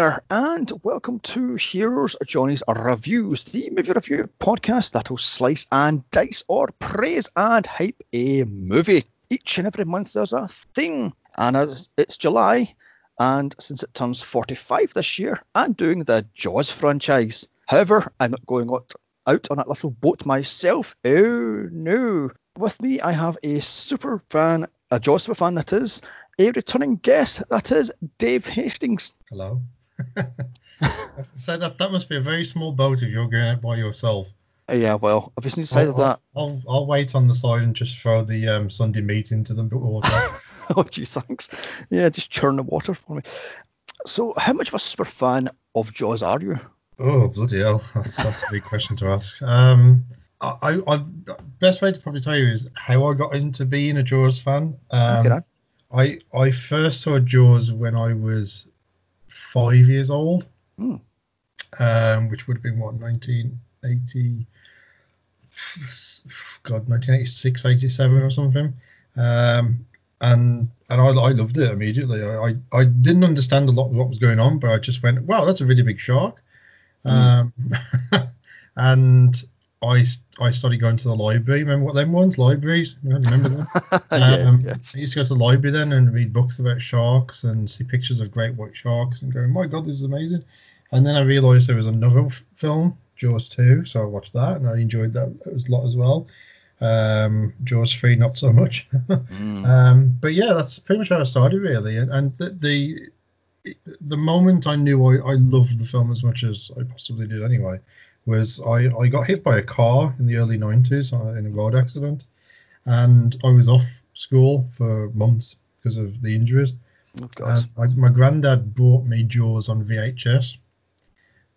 There, and welcome to Here's Johnny's Reviews, the movie review podcast that'll slice and dice or praise and hype a movie. Each and every month there's a thing, and as it's July, and since it turns 45 this year, I'm doing the Jaws franchise. However, I'm not going out on that little boat myself. Oh no. With me, I have a super fan, a Jaws super fan that is, a returning guest that is Dave Hastings. Hello. so that that must be a very small boat if you're going out by yourself. Yeah, well, I've just decided I'll, that. I'll, I'll wait on the side and just throw the um, Sunday meat into the water. oh, gee, thanks. Yeah, just churn the water for me. So, how much of a super fan of Jaws are you? Oh, bloody hell. That's, that's a big question to ask. Um, I, I, best way to probably tell you is how I got into being a Jaws fan. Um, Okay, I I first saw Jaws when I was five years old, Hmm. um, which would have been what 1980, God 1986, 87 or something. Um, and and I, I loved it immediately. I, I, I didn't understand a lot of what was going on, but I just went, wow, that's a really big shark. Um, and I I started going to the library. Remember what them ones? Libraries. Remember them? yeah, Um, yes. I used to go to the library then and read books about sharks and see pictures of great white sharks and going, my God, this is amazing. And then I realised there was another f- film, Jaws 2, so I watched that and I enjoyed that a lot as well. Um, Jaws 3, not so much. Mm. um, but yeah, that's pretty much how I started really. And, and the, the the moment I knew I, I loved the film as much as I possibly did anyway was I, I got hit by a car in the early 90s uh, in a road accident and I was off school for months because of the injuries. Oh, God. My, my granddad brought me Jaws on VHS.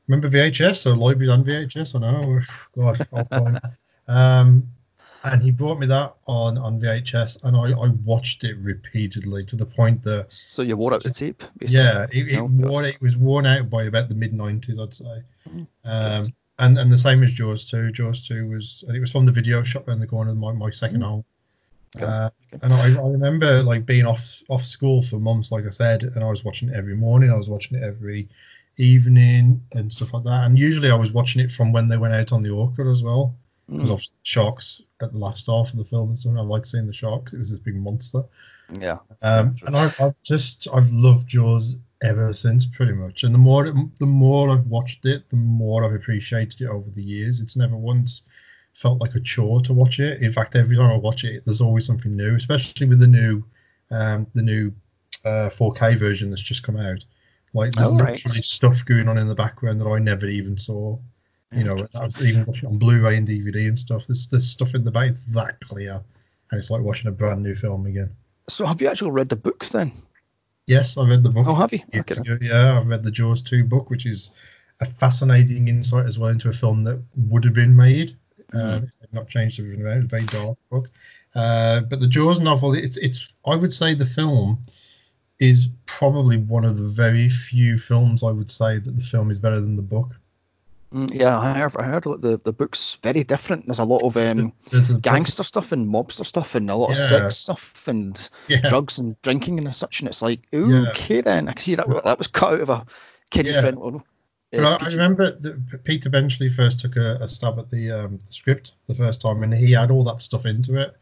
Remember VHS? So libraries on VHS? I know. God. Um, and he brought me that on, on VHS and I, I watched it repeatedly to the point that so you wore out the tape, basically. yeah, it, it, God. wore, it was worn out by about the mid 90s, I'd say. Mm, Um, and and the same as Jaws 2. Jaws 2 was, and it was from the video shop around the corner of my, my second Mm. home. Okay. Uh, and I, I remember like being off off school for months, like I said, and I was watching it every morning. I was watching it every evening and stuff like that. And usually I was watching it from when they went out on the orca as well, because Mm. of sharks at the last half of the film and stuff. I like seeing the sharks. It was this big monster. Yeah. Um, and I've, I've just I've loved Jaws ever since, pretty much. And the more the more I've watched it, the more I've appreciated it over the years. It's never once felt like a chore to watch it. In fact, every time I watch it, there's always something new, especially with the new um, the new uh, 4K version that's just come out. Like there's Oh, right. literally stuff going on in the background that I never even saw. You know, I was even watching on Blu-ray and DVD and stuff. There's there's stuff in the back it's that clear, and it's like watching a brand new film again. So have you actually read the book then? Yes, I read the book. Oh, have you? Okay. Yeah, I've read the Jaws 2 book, which is a fascinating insight as well into a film that would have been made uh, not changed everything around. It's a very dark book. Uh, but the Jaws novel, it's it's I would say the film is probably one of the very few films I would say that the film is better than the book. Mm, yeah, I heard, I heard the, the book's very different. There's a lot of um, a gangster stuff and mobster stuff and a lot of sex stuff and yeah, drugs and drinking and such. And it's like, Yeah. okay then. I can see that that was cut out of a kiddie Yeah. friendly. But I, I remember that Peter Benchley first took a, a stab at the, um, the script the first time, and he had all that stuff into it.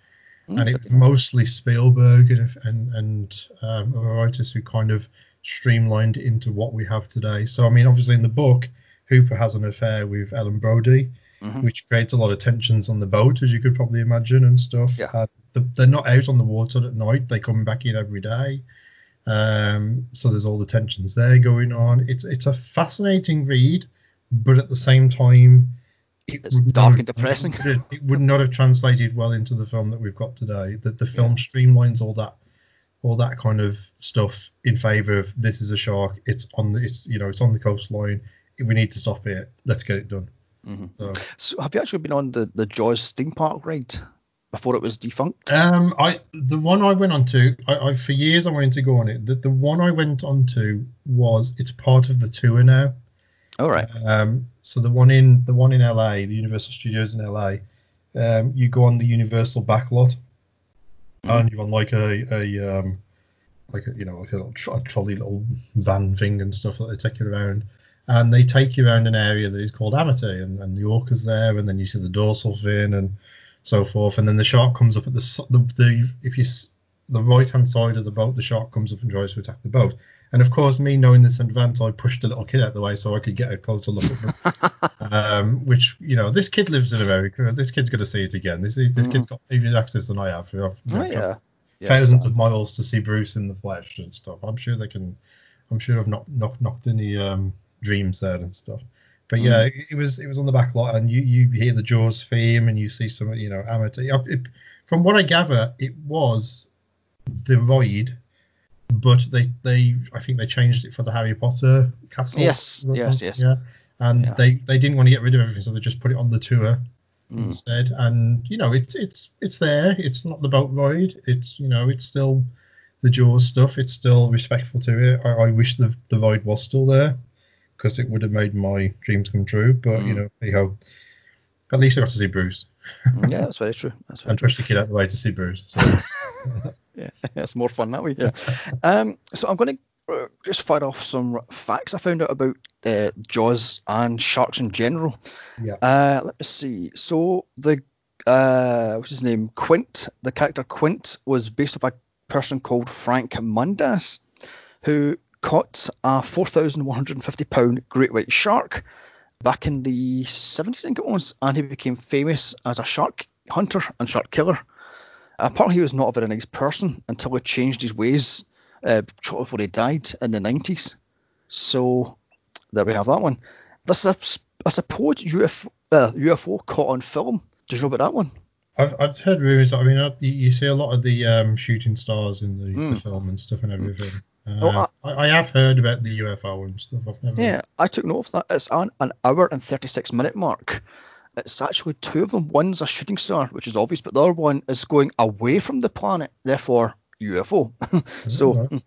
and it was mostly Spielberg and and, and um, other writers who kind of streamlined it into what we have today. So I mean, obviously in the book, Hooper has an affair with Ellen Brody, Mhm. which creates a lot of tensions on the boat, as you could probably imagine, and stuff. Yeah. Uh, the- they're not out on the water at night; they come back in every day. Um, so there's all the tensions there going on. It's it's a fascinating read, but at the same time, it It's dark and depressing. It, it would not have translated well into the film that we've got today. That the film streamlines all that, all that kind of stuff in favor of this is a shark. It's on the, it's you know, it's on the coastline. We need to stop it. Let's get it done. Mhm. So, So have you actually been on the, the Jaws theme park ride before it was defunct? um, I the one I went on to, I, I for years I wanted to go on it. The, the one I went on to was it's part of the tour now. All right. Um, so the one in the one in LA, the Universal Studios in LA, um, you go on the Universal backlot, Mhm. and you're on like a a um, like a, you know like a tro- trolley little van thing and stuff that they take you around. And they take you around an area that is called Amity, and, and the orca's there, and then you see the dorsal fin and so forth, and then the shark comes up at the the, the if you the right hand side of the boat, the shark comes up and tries to attack the boat. And of course, me knowing this in advance, I pushed the little kid out of the way so I could get a closer look at them. um, which you know, this kid lives in America. This kid's going to see it again. This this kid's got even access than I have. I've know, Oh, yeah. yeah. thousands of miles to see Bruce in the flesh and stuff. I'm sure they can. I'm sure I've not knocked knocked any um, dreams there and stuff. But yeah, it, was it was on the back lot, and you you hear the Jaws theme, and you see some you know amateur. It, from what I gather, it was the ride, but they they I think they changed it for the Harry Potter castle. Yes, yes, yes. Yeah, and Yeah. they they didn't want to get rid of everything, so they just put it on the tour Mm. instead. And you know, it's it's it's there. It's not the boat ride. It's you know, it's still the Jaws stuff. It's still respectful to it. I, I wish the the ride was still there because it would have made my dreams come true. But you Mm. know, hey ho. At least I got to see Bruce yeah, that's very true. That's very and push the kid out the way to see Bruce. So yeah, it's more fun that way. Yeah. um, so I'm going to uh, just fire off some facts I found out about uh, Jaws and sharks in general. Yeah. Uh, let me see. So the uh, what's his name? Quint. The character Quint was based off a person called Frank Mundus, who caught a 4,150 pound great white shark back in the 70s, I think it was, and he became famous as a shark hunter and shark killer. Apparently, he was not a very nice person until he changed his ways uh, shortly before he died in the 90s. So there we have that one. There's a, a supposed UFO, uh, UFO caught on film. Did you know about that one? I've, I've heard rumors. I mean, you, see a lot of the um, shooting stars in the, the Mm. film and stuff and everything. Uh, Oh, I, I have heard about the UFO and stuff. I've never. Yeah, I took note of that. It's on an hour and 36 minute mark. It's actually two of them. One's a shooting star, which is obvious, but the other one is going away from the planet, therefore UFO. so, right. mm,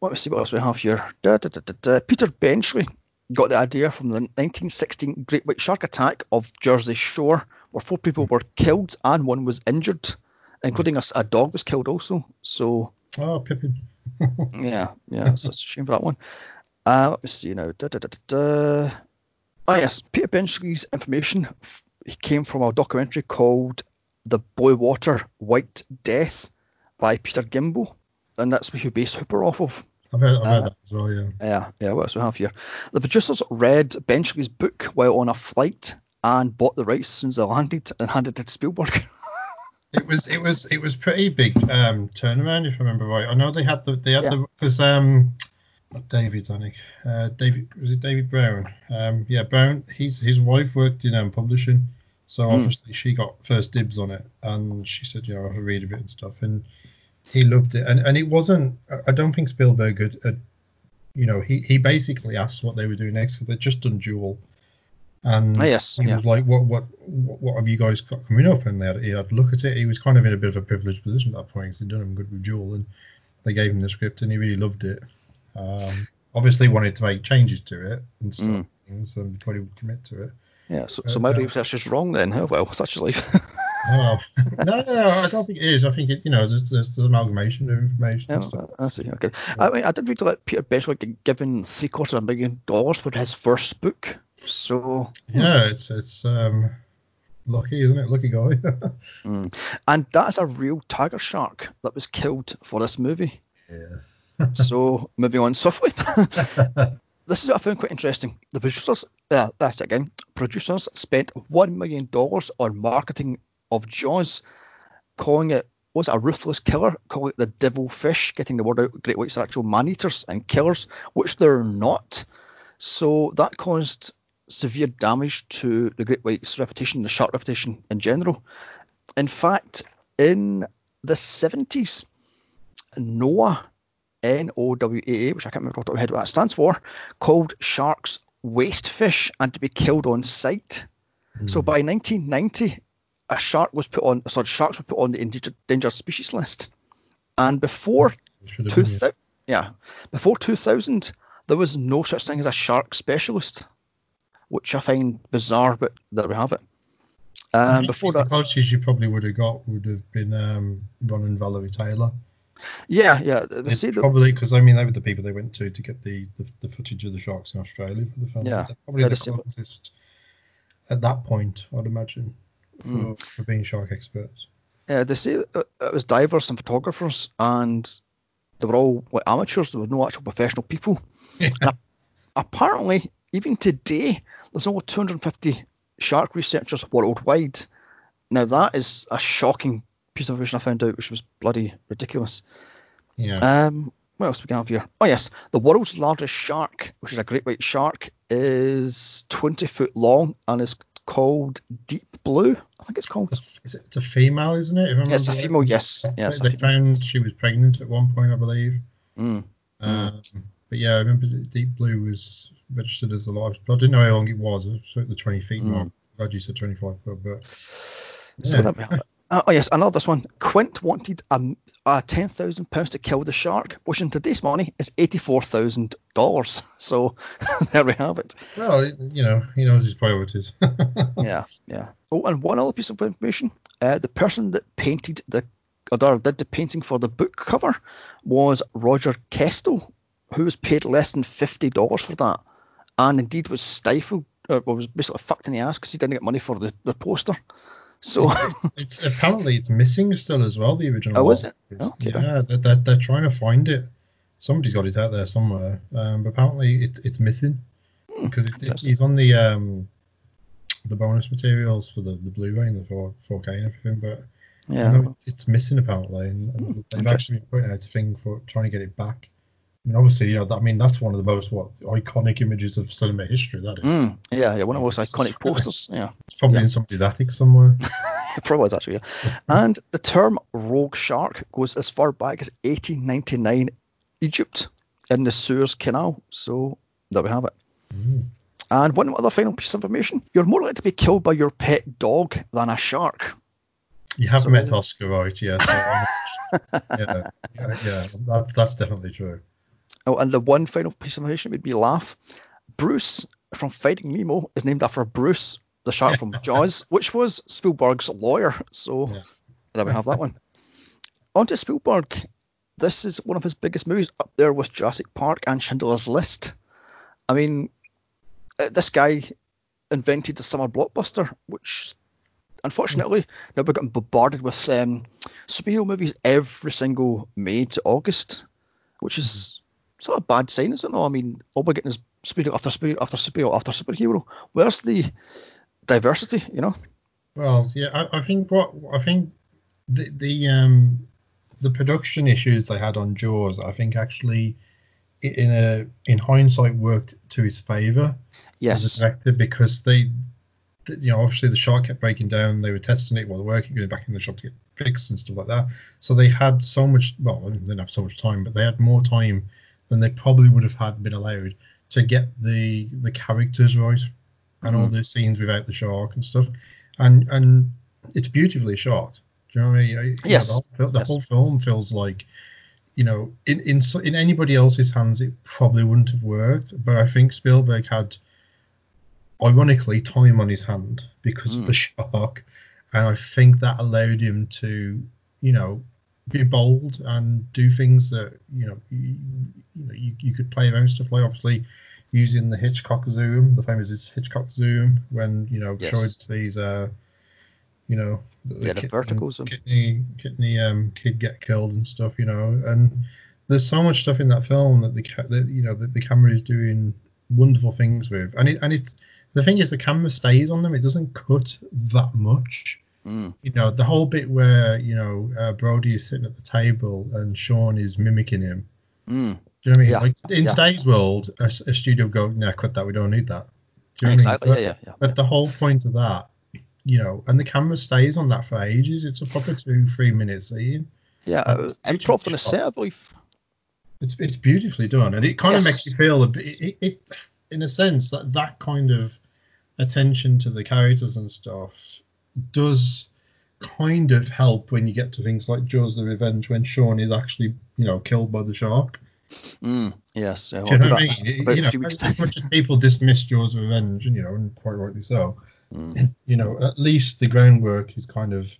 let me see what else we have here. Da, da, da. Peter Benchley got the idea from the 1916 Great White Shark attack of Jersey Shore, where four people were killed and one was injured, including a dog was killed also. So, Oh, Pippin. yeah, yeah, so it's a shame for that one. Uh, let me see now. Da, da, da, da, da. Oh yes, Peter Benchley's information f- he came from a documentary called "The Blue Water White Death" by Peter Gimbel, and that's who he based Hooper off of. I've heard, I've heard Uh, that as well. Yeah. Yeah, yeah. What else we have here? The producers read Benchley's book while on a flight and bought the rights as soon as they landed and handed it to Spielberg. It was it was it was pretty big um, turnaround if I remember right. I know they had the they had Yeah. the because um David I think uh, David was it David Brown um yeah Brown he's his wife worked in um, publishing so Mm. obviously she got first dibs on it and she said you know I'll read of it and stuff and he loved it and and it wasn't I- I don't think Spielberg had, had you know he he basically asked what they were doing next because they'd just done Duel and Ah, yes, he yeah. was like, what, what, what, what have you guys got coming up? And they had, he had a look at it. He was kind of in a bit of a privileged position at that point because he'd done him good with Duel, and they gave him the script, and he really loved it. Um, obviously, wanted to make changes to it and stuff, Mm. things, and before he would commit to it. Yeah, so, so my Uh, research is wrong then. Oh well, such is life. Oh, no, no, I don't think it is. I think it, you know, there's, there's the amalgamation of information and Yeah, stuff. I see. Okay. I mean, I did read that Peter Benchley given three quarters of a million dollars for his first book. So, Yeah, it's it's um, lucky, isn't it? Lucky guy. mm. and that is a real tiger shark that was killed for this movie. yeah. So, moving on swiftly. this is what I found quite interesting. The producers, uh, that's again, producers spent one million dollars on marketing of Jaws, calling it was it a ruthless killer, calling it the devil fish, getting the word out. Great whites are actual man eaters and killers, which they're not. So that caused severe damage to the great white's reputation, the shark reputation in general. In fact, in the 70s, NOAA N O W A A, which I can't remember off the top of my head what that stands for, called sharks waste fish and to be killed on sight. So hmm. by 1990, a shark was put on, sorry, sharks were put on the endangered, endangered species list. And before Should have been, 2000, yeah, before 2000, there was no such thing as a shark specialist, which I find bizarre, but there we have it. Um, before the that, closest you probably would have got would have been um, Ron and Valerie Taylor. Yeah, yeah. They It's probably because I mean they were the people they went to to get the, the, the footage of the sharks in Australia for the film. Yeah. They're probably the closest at that point, I'd imagine, for, Mm. for being shark experts. uh, they say it was divers and photographers, and they were all like amateurs. There were no actual professional people. And apparently, even today, there's over 250 shark researchers worldwide. Now that is a shocking piece of information I found out, which was bloody ridiculous. Yeah. Um, what else we can have here? Oh yes, the world's largest shark, which is a great white shark, is 20 foot long and is called Deep Blue. I think it's called. It's, it's a female, isn't it? Yeah, it's a female. Yes, They- yes. they found she was pregnant at one point, I believe. Mm. Um, but yeah, I remember Deep Blue was registered as the largest. But I didn't know how long it was. It was at the 20 feet Mm. mark. Glad you said 25 foot, but yeah. there we have it. Uh, oh yes, I another this one. Quint wanted um, uh, ten thousand pounds to kill the shark, which in today's money is eighty-four thousand dollars. So there we have it. well, you know, he knows his priorities. Yeah, yeah. Oh, and one other piece of information: uh, the person that painted the or did the painting for the book cover was Roger Kastel, who was paid less than fifty dollars for that, and indeed was stifled, or was basically fucked in the ass because he didn't get money for the, the poster. So it's apparently it's missing still as well. The original. Oh, is it? It's- Okay. Yeah, they're, they're, they're trying to find it. Somebody's got it out there somewhere, um, but apparently it, it's missing Hmm, because it, it, he's on the um, the bonus materials for the, the Blu-ray and the 4, 4K and everything, but yeah, know it's missing apparently, and, and they've actually been putting out a thing for trying to get it back. I mean, obviously, you know, that, I mean, that's one of the most what iconic images of cinema history. That is. Mm, yeah, yeah, one of those It's- iconic posters. Yeah, It's probably Yeah. in somebody's attic somewhere. it probably was actually. Yeah. And the term rogue shark goes as far back as 1899 Egypt in the Suez Canal. So there we have it. Mm. And one other final piece of information: you're more likely to be killed by your pet dog than a shark. You have So- met Oscar, right? Yeah. So yeah, yeah, yeah, that, that's definitely true. Oh, and the one final piece of information made me laugh. Bruce from Finding Nemo is named after Bruce, the shark from Jaws, which was Spielberg's lawyer. So Yeah. there we have that one. On to Spielberg. This is one of his biggest movies, up there with Jurassic Park and Schindler's List. I mean, uh, this guy invented the summer blockbuster, which unfortunately now we're getting bombarded with um, superhero movies every single May to August, which is sort of a bad sign, isn't it? No, I mean, all we're getting is superhero after superhero after superhero after superhero. Where's the diversity, you know? Well, yeah, I, I think what I think the the um the production issues they had on Jaws, I think actually in a in hindsight worked to his favour as a director because they, you know, obviously the shark kept breaking down. They were testing it while they were working, going back in the shop to get fixed and stuff like that. So they had so much. Well, they didn't have so much time, but they had more time than they probably would have had been allowed to get the the characters right and all mm-hmm. the scenes without the shark and stuff. And and it's beautifully shot. Do you know what I mean? Yes. the, whole, the Yes. whole film feels like you know, in in in anybody else's hands, it probably wouldn't have worked. But I think Spielberg had, ironically, time on his hand because of the mm. shark, and I think that allowed him to, you know, be bold and do things that you know, you, you know, you, you could play around stuff like obviously using the Hitchcock zoom, the famous Hitchcock zoom, when you know Yes. showed these uh, you know, the, Yeah, the kid- vertical zoom. kidney kidney um kid get killed and stuff, you know, and there's so much stuff in that film that the ca- that you know that the camera is doing wonderful things with, and it and it's the thing is the camera stays on them, it doesn't cut that much. Mm. You know, the whole bit where you know uh, Brody is sitting at the table and Sean is mimicking him. Mm. Do you know what I mean? Yeah, Like in yeah. today's world, a studio go, "No, cut that. We don't need that." Do you know what I mean? Exactly. But- Yeah, yeah, yeah. but the whole point of that, you know, and the camera stays on that for ages. It's a proper two, three minute scene. Yeah, Uh, was it's improv on a set, I believe. It's it's beautifully done, and it kind of makes you feel a bit. It, it, in a sense, that that kind of attention to the characters and stuff does kind of help when you get to things like Jaws: The Revenge, when Sean is actually, you know, killed by the shark. Mm. Yes. Yeah, Do you know what I mean? It- you know, as much as people dismiss Jaws: Revenge, and you know, and quite rightly so. Mm. you know, at least the groundwork is kind of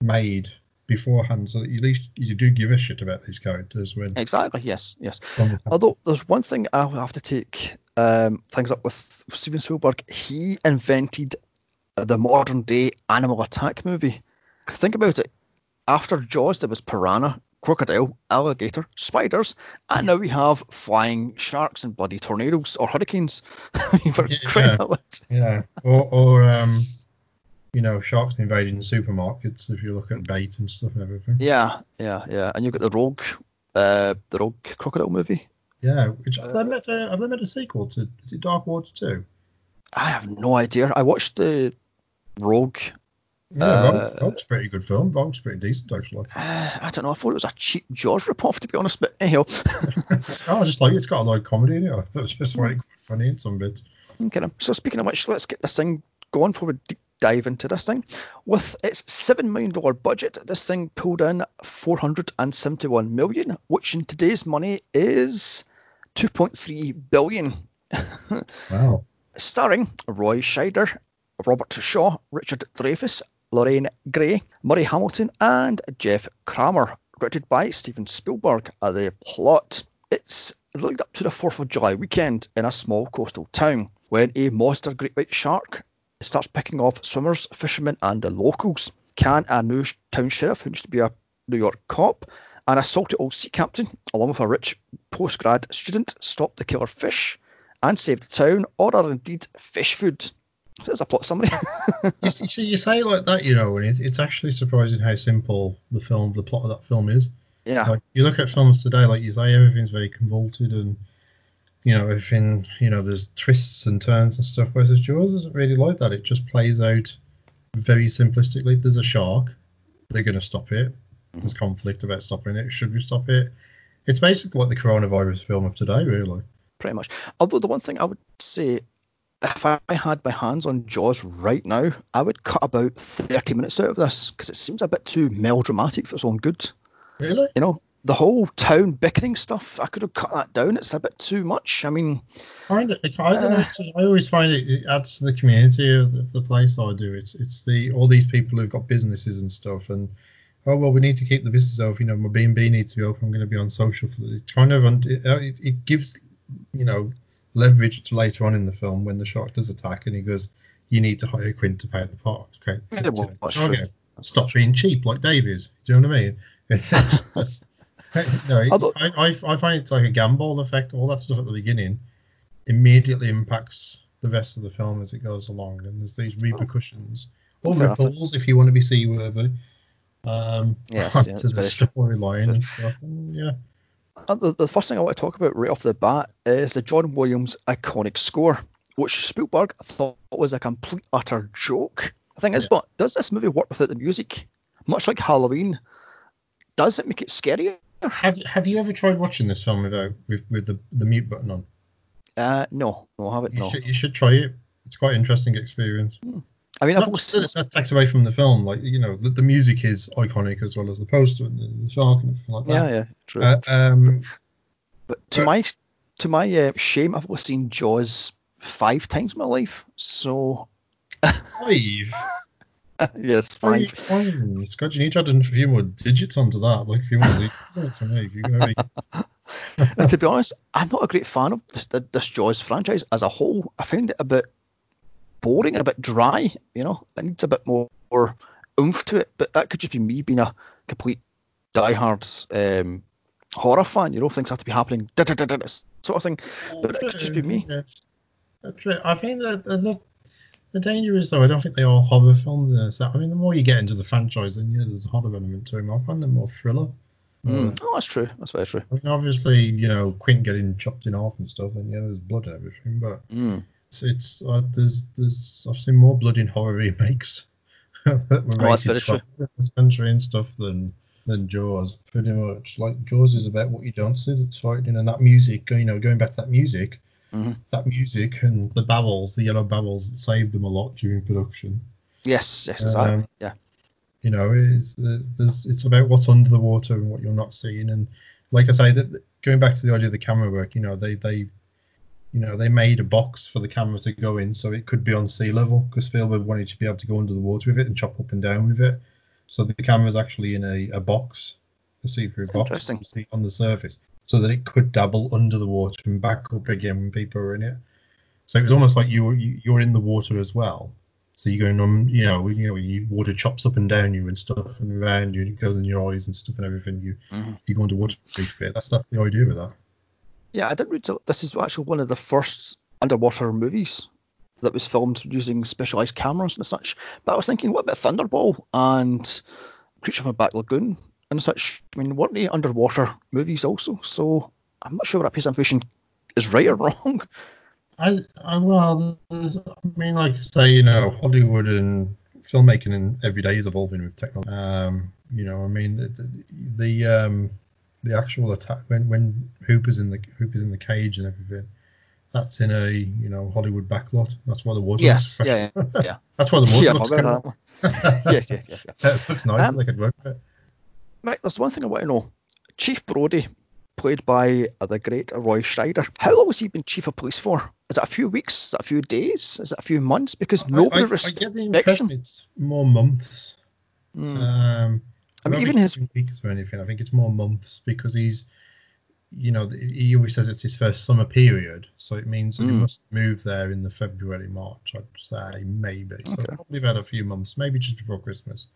made beforehand, so that at least you do give a shit about these characters when. Exactly. Yes. Yes. Although there's one thing I have to take um, things up with Steven Spielberg. He invented the modern day animal attack movie. Think about it. After Jaws, there was piranha, crocodile, alligator, spiders, and now we have flying sharks and bloody tornadoes or hurricanes. For yeah, yeah. Or, or um, you know, sharks invading supermarkets if you look at bait and stuff and everything. Yeah, yeah, yeah. And you've got the Rogue, uh, the Rogue crocodile movie. Yeah, which uh, have they made a, have they made a sequel to? Is it Dark Water 2? I have no idea. I watched the Rogue. Yeah, uh, Rogue's pretty good film. Rogue's pretty decent actually. Uh, I don't know. I thought it was a cheap Jaws ripoff to be honest, but anyhow. I was just like it's got a lot of comedy in it. It's just quite funny in some bits. Okay. So speaking of which, let's get this thing going for a deep dive into this thing. With its $7 million budget, this thing pulled in 471 million, which in today's money is 2.3 billion. wow. Starring Roy Scheider, Robert Shaw, Richard Dreyfuss, Lorraine Gary, Murray Hamilton, and Jeff Kramer. Directed by Steven Spielberg. Uh, the plot. It's leading up to the 4th of July weekend in a small coastal town when a monster great white shark starts picking off swimmers, fishermen, and the locals. Can a new town sheriff, who used to be a New York cop, and a salty old sea captain, along with a rich postgrad student, stop the killer fish and save the town, or are indeed fish food? There's a plot summary. you, see, you say it like that, you know, and it, it's actually surprising how simple the film, the plot of that film is. Yeah. Like, you look at films today, like you say, everything's very convoluted and you know, everything, you know, there's twists and turns and stuff. Whereas Jaws isn't really like that. It just plays out very simplistically. There's a shark. They're going to stop it. There's mm-hmm. conflict about stopping it. Should we stop it? It's basically like the coronavirus film of today, really. Pretty much. Although the one thing I would say, if I had my hands on Jaws right now, I would cut about 30 minutes out of this because it seems a bit too melodramatic for its own good. Really? You know, the whole town bickering stuff, I could have cut that down. It's a bit too much. I mean, find it. I, don't uh, know, I always find it, it adds to the community of the, the, place. I do. It's it's the all these people who've got businesses and stuff, and oh well, we need to keep the business open. You know, my B and B needs to be open. I'm going to be on social. For it kind of it, it, it gives you know leverage to later on in the film when the shark does attack, and he goes, "You need to hire Quint to pay the part." Okay, yeah, well. Stop being cheap like Dave is. Do you know what I mean? no, I, I, I find it's like a gamble effect. All that stuff at the beginning immediately impacts the rest of the film as it goes along, and there's these repercussions or ripples if you want to be seaworthy. Um, yes, yeah, to the storyline and stuff. And, yeah. Uh, the, the first thing I want to talk about right off the bat is the John Williams iconic score, which Spielberg thought was a complete utter joke. The thing is, but does this movie work without the music? Much like Halloween, does it make it scarier? Have Have you ever tried watching this film without with with the, the mute button on? Uh, no, no, I haven't. You no. should you should try it. It's quite an interesting experience. Hmm. I mean, I've always that takes away from the film. Like you know, the, the music is iconic as well as the poster and the, the shark and everything like that. Yeah, yeah, true. Uh, um, but to my to my uh, shame, I've only seen Jaws five times in my life. So five. yes, fine. fine. Scott, you need to add a few more digits onto that, like a few more digits to me. and to be honest, I'm not a great fan of this, this Jaws franchise as a whole. I find it a bit boring and a bit dry. You know, it needs a bit more, more oomph to it. But that could just be me being a complete diehard um, horror fan. You know, things have to be happening, sort of thing. But it could just be me. That's true. I think that the the danger is though, I don't think they are horror films. I mean, the more you get into the franchise, then yeah, there's a horror element to them. I find them more thriller. Mm. Oh, that's true. That's very true. I mean, obviously, you know, Quint getting chopped in half and stuff, and yeah, there's blood and everything, but mm. It's, it's uh, there's there's I've seen more blood in horror remakes that were oh, true. Century and stuff than than Jaws, pretty much. Like Jaws is about what you don't see that's fighting, and that music, you know, going back to that music Mm-hmm. That music and the babbles, the yellow babbles, saved them a lot during production. Yes, yes, exactly. Um, yeah. You know, it's, there's, it's about what's under the water and what you're not seeing. And like I say, that going back to the idea of the camera work, you know, they they you know they made a box for the camera to go in so it could be on sea level because Spielberg wanted to be able to go under the water with it and chop up and down with it. So the camera's actually in a, a box, a see-through box see on the surface, so that it could dabble under the water and back up again when people are in it. So it was almost like you were you- you're in the water as well. So you're going on, you know, you know, you water chops up and down you and stuff and around you, and it goes in your eyes and stuff and everything. You Mhm. you go underwater for a bit. That's that's the idea with that. Yeah, I didn't read till this is actually one of the first underwater movies that was filmed using specialized cameras and such. But I was thinking, what about Thunderball and Creature from a Black Lagoon and such? I mean, weren't they underwater movies also? So I'm not sure what that piece of information is right or wrong. I, I well, I mean, like I say, you know, Hollywood and filmmaking and every day is evolving with technology. Um, you know, I mean, the the, the um the actual attack when when Hooper's in the Hooper's in the cage and everything. That's in a you know Hollywood backlot. That's why the water. Yes, yeah, yeah, yeah. That's why the water yeah, looks cool. yes, yes, yes, yes. it looks nice. Um, they could work with it. Mike, there's one thing I want to know. Chief Brody, played by uh, the great Roy Scheider, how long has he been chief of police for? Is it a few weeks? Is it a few days? Is it a few months? Because nobody I, I, I get the impression him. it's more months. Mm. Um, I mean, even his- weeks or anything. I think it's more months because he's, you know, he always says it's his first summer period, so it means that he Mm. must move there in the February March. I'd say maybe. So Okay. probably about a few months, maybe just before Christmas.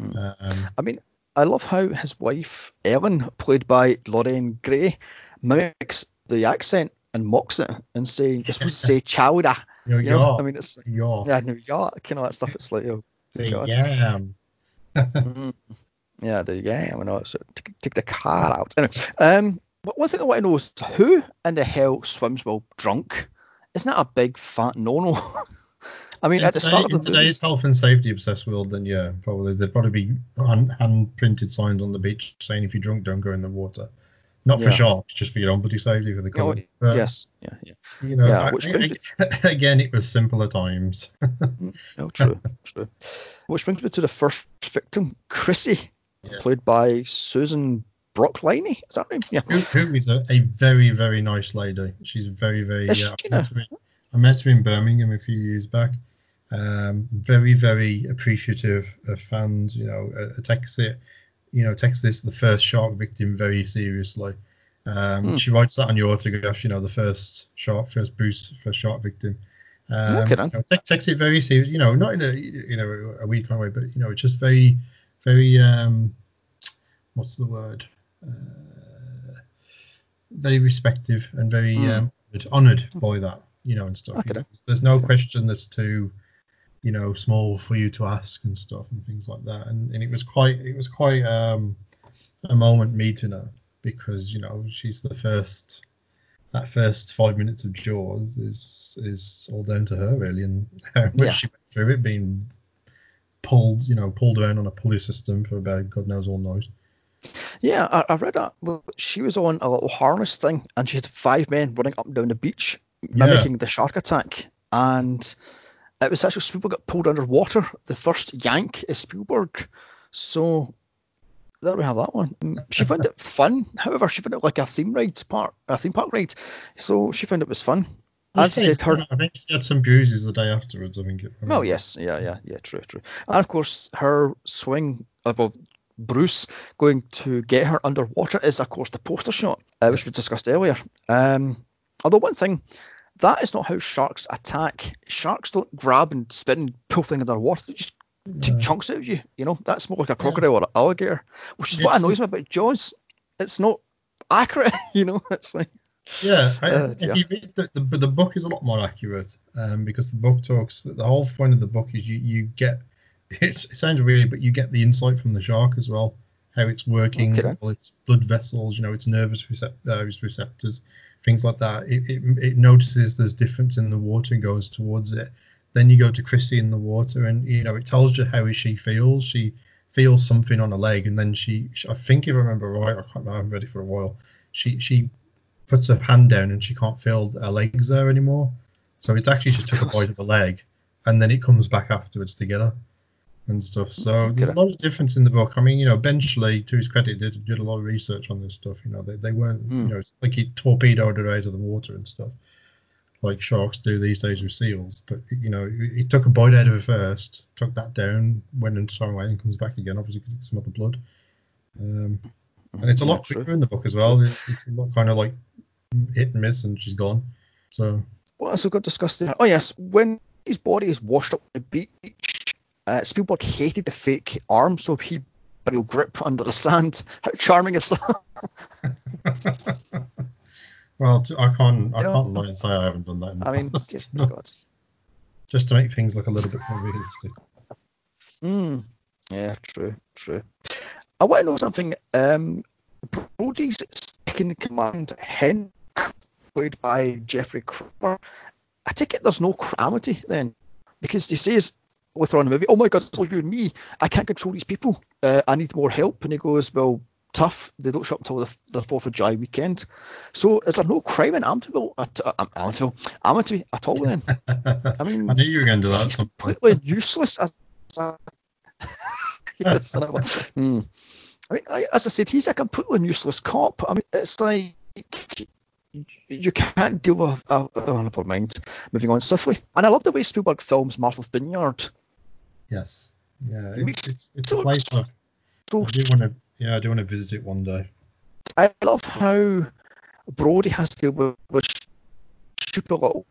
Mm. Um, I mean, I love how his wife, Ellen, played by Lorraine Gary, mimics the accent and mocks it and saying, you're supposed to say chowder. you know, You know? yeah, I mean, it's, yeah, yeah, New York, you know, that stuff. It's like, oh, yam. Mm. Yeah, the yeah, I know. So take, take the car out. Anyway, um, but one thing I want to know is who in the hell swims while drunk? Isn't that a big fat no-no? I mean, In, at the today, start of the movie, today's health and safety obsessed world, then yeah, probably there'd probably be hand, printed signs on the beach saying if you're drunk, don't go in the water. Not for Yeah. sharks, just for your own bloody safety for the Oh. But, yes, yeah, yeah. You know, Yeah, which I- brings I- again, it was simpler times. No, true, true. Which brings me to the first victim, Chrissy, Yeah. played by Susan Backlinie. Is that right? Yeah. who, who is a, a very, very nice lady. She's very, very. Is uh, she I, met her in, I met her in Birmingham a few years back. Um, very, very appreciative of fans. You know, uh, takes it, you know, takes this the first shark victim very seriously. Um, Hmm. She writes that on your autograph. You know, the first shark, first Bruce, first shark victim. Um, Okay, then. you know, takes it very serious. You know, not in a you know a weak kind of way, but you know, it's just very, very um, what's the word? Uh, very respective and very Mm. um, honoured by that, you know, and stuff. Okay You know, there's no question that's too, you know, small for you to ask and stuff and things like that. And, and it was quite, it was quite um, a moment meeting her because you know she's the first. That first five minutes of Jaws is is all down to her really, and how much Yeah. she went through it, being pulled, you know, pulled around on a pulley system for about God knows all night. Yeah, I, I read that. She was on a little harness thing, and she had five men running up and down the beach, mimicking the shark attack. And it was actually Spielberg got pulled underwater. The first yank is Spielberg. So there we have that one. Mm, She found it fun. However, she found it like a theme ride part, a theme park ride. So she found it was fun. As I said, her I think she had some bruises the day afterwards. I think. It, Oh yes, yeah, yeah, yeah, true, true. And of course, her swing, well, Bruce going to get her underwater is of course the poster shot, uh, which we discussed earlier. Um, although one thing, that is not how sharks attack. Sharks don't grab and spin and pull things underwater. They just take chunks out of you. You know, that's more like a crocodile or an alligator, which is what annoys me about Jaws. It's not accurate. You know, it's like Yeah, I, Uh, if yeah. you read the, the, but the book is a lot more accurate um, because the book talks. The whole point of the book is you you get. It's, it sounds weird, but you get the insight from the shark as well, how it's working, Okay all its blood vessels, you know, its nervous recept- uh, its receptors, things like that. It, it it notices there's difference in the water and goes towards it. Then you go to Chrissy in the water, and you know it tells you how she feels. She feels something on her leg, and then she, she I think if I remember right, I can't remember, I haven't read it for a while. She she puts her hand down and she can't feel her legs there anymore. So it's actually just took a bite of a leg, and then it comes back afterwards to get her and stuff. So there's a lot of difference in the book. I mean, you know, Benchley, to his credit, did did a lot of research on this stuff. You know, they, they weren't, Hmm. you know, it's like he torpedoed her out of the water and stuff. like sharks do these days with seals. But you know, he took a bite out of it first, took that down, went and swam away, and comes back again, obviously because it's some other blood. Um, and it's a lot Yeah, quicker in the book as well. It- It's a lot kind of like hit and miss, and she's gone. So What else have we got discussed there? Oh yes, when his body is washed up on the beach, uh, Spielberg hated the fake arm, so he put a grip under the sand. How charming is that? well, I can't I You know- can't lie and say I haven't done that. I mean, God. just to make things look a little bit more realistic. Mm. Yeah, true, true. I want to know something. Um, Brody's second command, Hen, played by Jeffrey Kramer. I take it there's no Amity then, because he says later on in the movie, "Oh my God, it's all you and me. I can't control these people. Uh, I need more help." And he goes, "Well, tough. They don't show up until the, the Fourth of July weekend. So is there no crime in Amityville at uh, Amityville, Amity at all then? I mean, I knew you were going to do that. completely useless as a yes, I. Hmm. I mean, I, as I said, he's a completely useless cop. I mean, it's like you can't deal with. Uh, oh, never mind. Moving on swiftly. And I love the way Spielberg films Martha's Vineyard. Yes. Yeah. It It's, it's, so a place I've, So I do want to. Yeah, I do want to visit it one day. I love how Brody has to deal with, with stupid little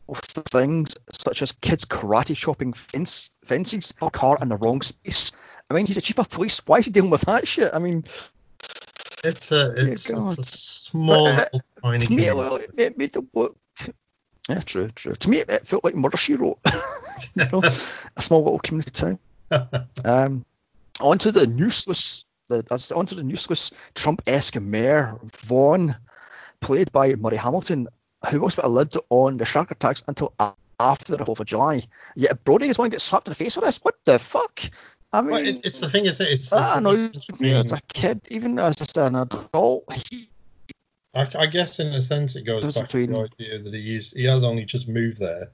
things such as kids karate chopping fence, fences, a car in the wrong space. I mean, he's a chief of police. Why is he dealing with that shit? I mean, It's a it's, it's a small But, uh, tiny to me, it, community. it, it made look. Yeah, true, true. To me, it, it felt like Murder She Wrote. you know, a small little community town. Um, onto the useless, the onto the useless Trump-esque mayor Vaughn, played by Murray Hamilton, who wants to put a lid on the shark attacks until after the Fourth of July. Yet Brody is one to get slapped in the face for this. What the fuck? I mean, Well, it, it's the thing is that it's, it's that the annoys difference me as between- a kid, even as just an adult. He, I, I guess in a sense it goes back to the idea that he is he has only just moved there,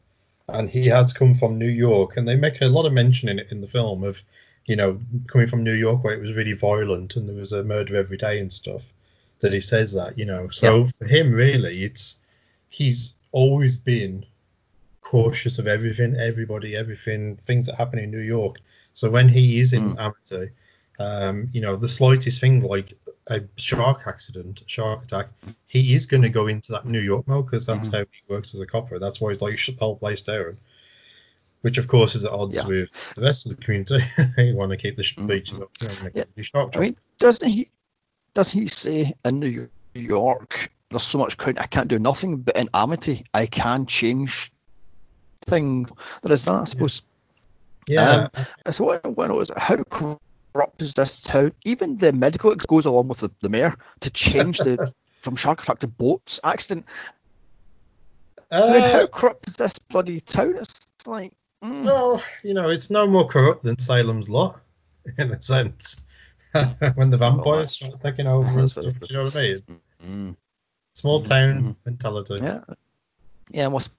and he has come from New York, and they make a lot of mention in it in the film of, you know, coming from New York where it was really violent and there was a murder every day and stuff. That he says that, you know. So for him, really, it's he's always been cautious of everything, everybody, everything, things that happen in New York. So when he is in hmm. Amity, um, you know, the slightest thing like a shark accident, shark attack, he is going to go into that New York mode because that's mm-hmm. how he works as a copper. That's why he's like shut the whole place down. Which of course is at odds Yeah. with the rest of the community. you want to keep the mm-hmm. beaches up, you know, Yeah. the shark I mean, doesn't he? Doesn't he say in New York there's so much crowd I can't do nothing, but in Amity I can change things. There is that, I suppose. yeah, um, So what I want to know is how corrupt is this town? Even the medical ex goes along with the, the mayor to change the from shark attack to boats accident. I mean, Uh, how corrupt is this bloody town? It's like, mm, Well, you know, it's no more corrupt than Salem's Lot, in a sense. when the vampires start taking over and stuff, do you know what I mean? mm. Small town Mhm. mentality. Yeah. Yeah, well, was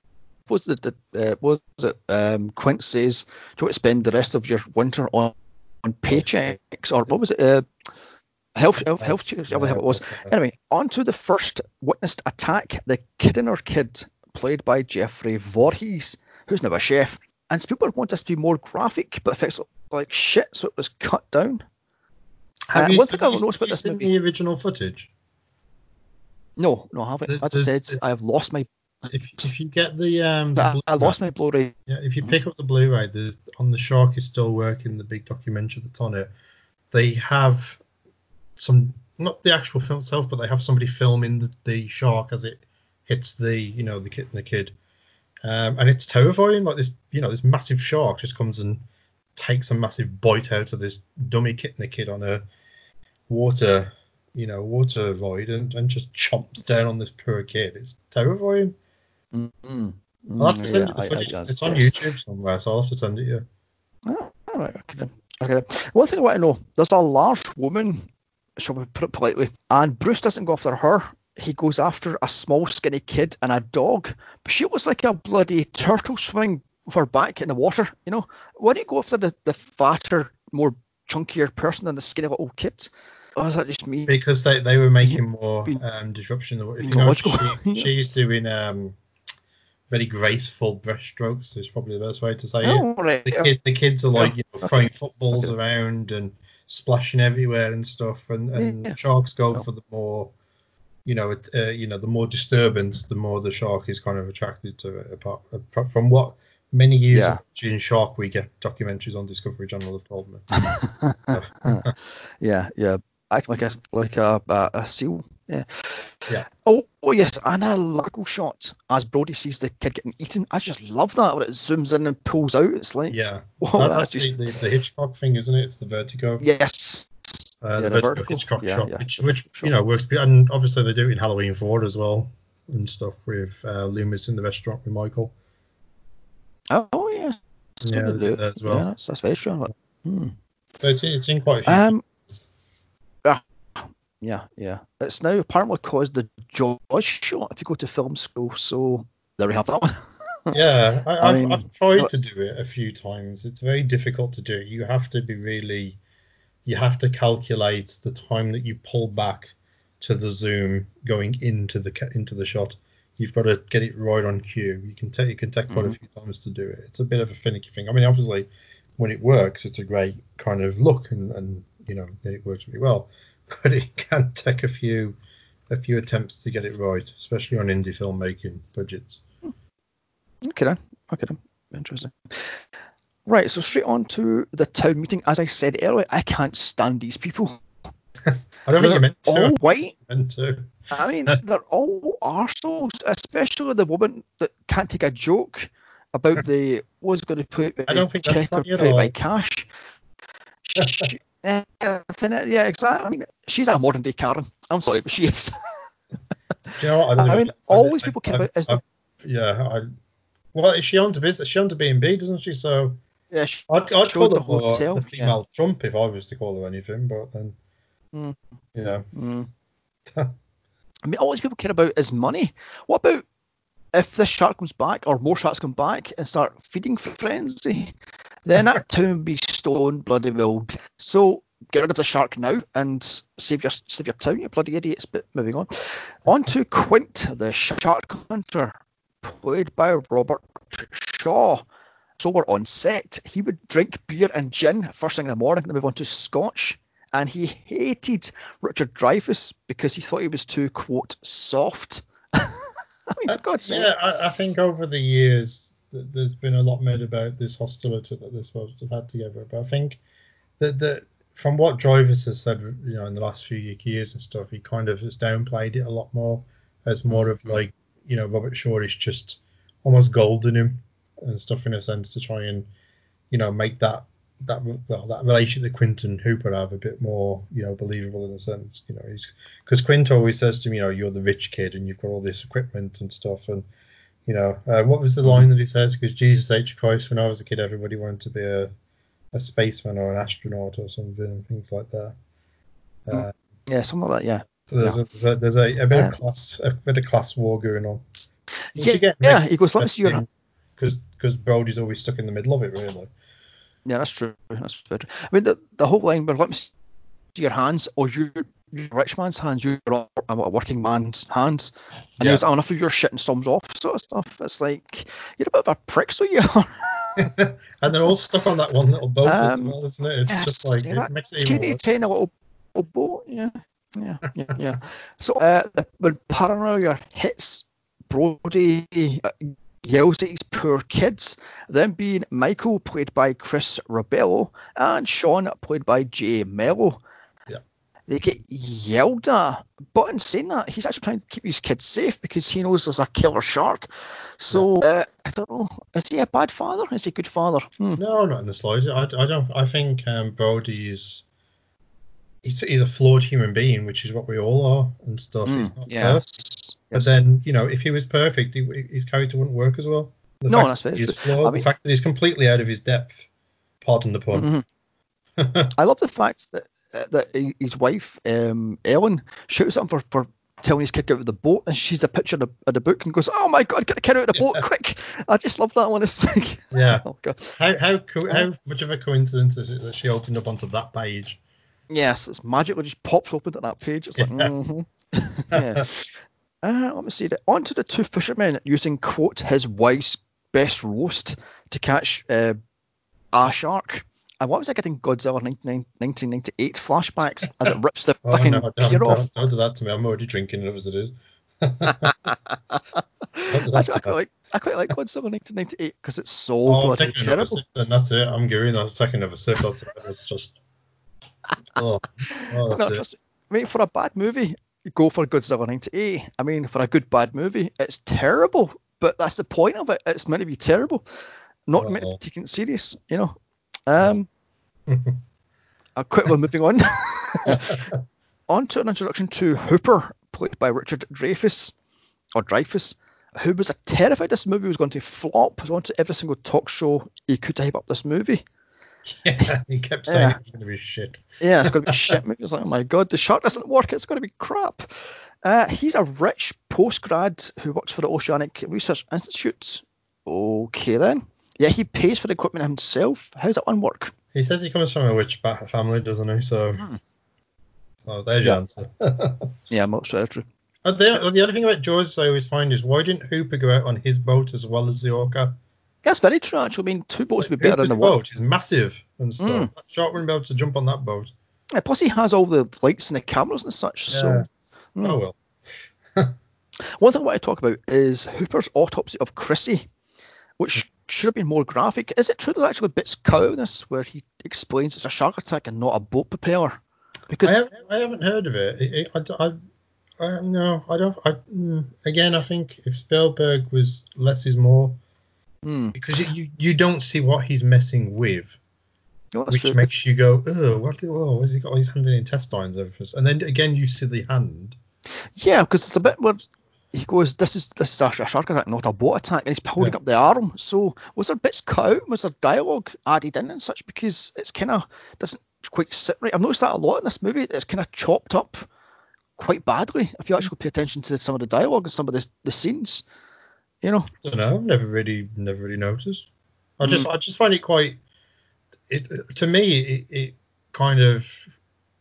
suppose that the uh, was it um, Quint says, "Do you want to spend the rest of your winter on, on paychecks or what was it? Uh, health health health checks, yeah, whatever it was." Anyway, on to the first witnessed attack, the Kintner kid, played by Jeffrey Voorhees, who's now a chef. And Spielberg wanted us to be more graphic, but effects looked like shit, so it was cut down. Have Uh, you, one thing have I you- noticed about have you this seen movie- the original footage? No, no, I haven't. The- As I said, the- I have lost my. If if you get the um, the I, I lost my Blu-ray. Yeah, if you pick up the Blu-ray, there's on the shark is still working. The big documentary that's on it. They have some, not the actual film itself, but they have somebody filming the, the shark as it hits the, you know, the kid and the kid, um, and it's terrifying. Like this, you know, this massive shark just comes and takes a massive bite out of this dummy kid and the kid on a water, you know, water void and, and just chomps down on this poor kid. It's terrifying. Mm-hmm. I'll have to send you the footage. it's on YouTube somewhere, so I'll have to send it to you. Oh, all right, okay. Okay. One thing I want to know: there's a large woman, shall we put it politely, and Bruce doesn't go after her. He goes after a small, skinny kid and a dog. But she looks like a bloody turtle swimming with her back in the water. You know, why do you go after the, the fatter, more chunkier person than the skinny little kid? Or is that just me? because they, they were making more um, disruption. If you know, she, she's doing um, very graceful brushstrokes. Is probably the best way to say it. Oh, right. The, kid, the kids are like you know throwing footballs Okay. around and splashing everywhere and stuff, and, and Yeah. sharks go Oh. for the more, you know, it, uh, you know, the more disturbance, the more the shark is kind of attracted to it. Apart apart from what many years Yeah. of watching Shark Week documentaries on Discovery Channel have told me. yeah, yeah. Acting like a like a, a, a seal. Yeah. Yeah. Oh, oh yes, and a Largo shot as Brody sees the kid getting eaten. I just love that when it zooms in and pulls out. It's like, Yeah, whoa, that's that's just the, the, Hitchcock thing, isn't it? It's the vertigo. yes. Uh, Yeah, the, vertigo, vertical. Hitchcock Yeah, shot, yeah, which, which vertical you know works, and obviously they do it in Halloween Four as well and stuff with uh, Loomis in the restaurant with Michael. Oh yeah. So Yeah, they they do do that as well. Yeah, that's, that's very true. Hmm. So it's, it's in quite a few. Um. Ah, Yeah, yeah. It's now apparently caused the Jaws shot if you go to film school. So there we have that one. yeah, I, I I've, mean, I've tried look- to do it a few times. It's very difficult to do. You have to be really, you have to calculate the time that you pull back to the zoom going into the into the shot. You've got to get it right on cue. You can take it can take quite a Mhm. few times to do it. It's a bit of a finicky thing. I mean, obviously, when it works, it's a great kind of look, and, and you know it works really well. But it can take a few a few attempts to get it right, especially on indie filmmaking budgets. Okay then. Okay then. Interesting. Right, so straight on to the town meeting. As I said earlier, I can't stand these people. I don't think They're meant to. all white. meant to. I mean, they're all arseholes, especially the woman that can't take a joke about the was going to put I don't think that's check or funny at it by cash. She, eh, yeah, exactly. I mean, she's a modern day Karen. I'm sorry, but she is. Do you know what? don't I think mean, all these people care about is the- I- yeah. I, well, is she on to business? She on to B and B, doesn't she? So yeah, she, I'd, I'd call owns her hotel, the female Trump if I was to call her anything. But then, Mm. you know, Mm. I mean, all these people care about is money. What about if this shark comes back, or more sharks come back and start feeding frenzy? Then that town be stone bloody well. So get rid of the shark now and save your save your town, you bloody idiots. But moving on, on to Quint, the shark hunter, played by Robert Shaw. So we're on set. He would drink beer and gin first thing in the morning, then move on to scotch. And he hated Richard Dreyfuss because he thought he was too quote soft. I mean, for God's sake. yeah, I, I think over the years th- there's been a lot made about this hostility that have had together. But I think that that from what Dreyfuss has said, you know, in the last few years and stuff, he kind of has downplayed it a lot more as more of like, you know, Robert Shaw is just almost golden him and stuff in a sense to try and, you know, make that that well that relationship that Quint and Hooper have a bit more, you know, believable in a sense. You know, he's because Quint always says to me, you know, you're the rich kid and you've got all this equipment and stuff and you know, uh, what was the line that he says? Because Jesus H. Christ, when I was a kid, everybody wanted to be a, a spaceman or an astronaut or something, and things like that. Uh, Yeah, something like that, yeah. so there's, a, there's, a, there's a, a bit Yeah. of class, a bit of class war going on. Yeah, yeah, he goes, let me see your Because because Brody's always stuck in the middle of it, really. Yeah, that's true. That's very true. I mean, the, the whole line where let me see your hands, or you, rich man's hands, you're a, a working man's hands, and Yeah. there's enough of your shit and thumbs off sort of stuff. It's like you're a bit of a prick, so you are. and they're all stuck on that one little boat as Um, well, isn't it? It's just like yeah, it makes it even worse. tiny little, little boat. Yeah, yeah, yeah, yeah. So uh, when paranoia hits Brody, uh, yells at his poor kids. Then being Michael, played by Chris Rebello, and Sean, played by Jay Mello. Yeah. They get yelled at, but in saying that, he's actually trying to keep his kids safe because he knows there's a killer shark. So uh, I don't know. Is he a bad father? Is he a good father? Hmm. No, not in the slightest. I, I don't. I think um, Brody is. He's, he's a flawed human being, which is what we all are and stuff. he's Mm, not yeah. perfect. But Yes. then, you know, if he was perfect, he, his character wouldn't work as well. The No, fact that's that he's flawed, I mean- the fact that he's completely out of his depth. Pardon the pun. Mhm. I love the fact that that his wife um, Ellen shoots at him for, for telling his kid out of the boat, and she's a picture of the, book and goes, "Oh my God, get the kid out of the boat quick!" I just love that one. It's like, Yeah. oh God, How how co- how much of a coincidence is it that she opened up onto that page? yes, it's magically just pops open at that page. It's like, Yeah. mhm. yeah. Uh, let me see. that. On to the two fishermen using, quote, his wife's best roast to catch uh, a shark. What was I getting Godzilla 99 1998 flashbacks as it rips the Oh, fucking no, don't, pier don't, off? don't do that to me. I'm already drinking enough as it is. I, I quite like I quite like Godzilla 1998 because it's so Oh, bloody terrible. sip, then that's it. I'm going. I'm taking another sip. That's it. It's just. Oh, oh No, it. trust. I mean, for a bad movie, go for Godzilla 98. I mean, for a good bad movie, it's terrible. But that's the point of it. It's meant to be terrible, not meant to be taken serious. You know. Um, I'll quickly moving on. on to an introduction to Hooper, played by Richard Dreyfuss, or Dreyfus, who was terrified this movie was going to flop. He wanted every single talk show he could to hype up this movie. yeah, he kept saying Yeah. it was going to be shit. Yeah, it's going to be shit movie. It's like, oh my god, the shark doesn't work. It's going to be crap. Uh, he's a rich postgrad who works for the Oceanic Research Institute. Okay then. Yeah, he pays for the equipment himself. How's that one work? He says he comes from a witch family, doesn't he? So, Hmm. oh, there's your Yeah. answer. Yeah, most very true. Uh, the, the other thing about Jaws I always find is why didn't Hooper go out on his boat as well as the Orca? That's very true, actually. I mean, two boats would be better Hooper's than the one. boat is massive and stuff. Mm. That shark wouldn't be able to jump on that boat. Yeah, plus, he has all the lights and the cameras and such. Yeah. So, Hmm. Oh well. one thing I want to talk about is Hooper's autopsy of Chrissy, which should have been more graphic. Is it true there's actually bits cut out of this where he explains it's a shark attack and not a boat propeller? I, Because have, I haven't heard of it. it, it I, I- I- no, I don't. I, mm, again, I think if Spielberg was less is more, hmm, because you, you, you don't see what he's messing with, no, which true. makes you go, oh, what? Oh, has he got all his hand and intestines and everything? And then again, you see the hand. Yeah, because it's a bit where he goes, "This is this is a, shark attack, not a boat attack," and he's holding Yeah. up the arm. So was there bits cut out? Was there dialogue added in and such? Because it's kind of doesn't quite sit right. I've noticed that a lot in this movie. It's kind of chopped up quite badly. If you actually pay attention to some of the dialogue and some of the the scenes, you know. I don't know. Never really, never really noticed. I just, Hmm. I just find it quite. It to me, it, it kind of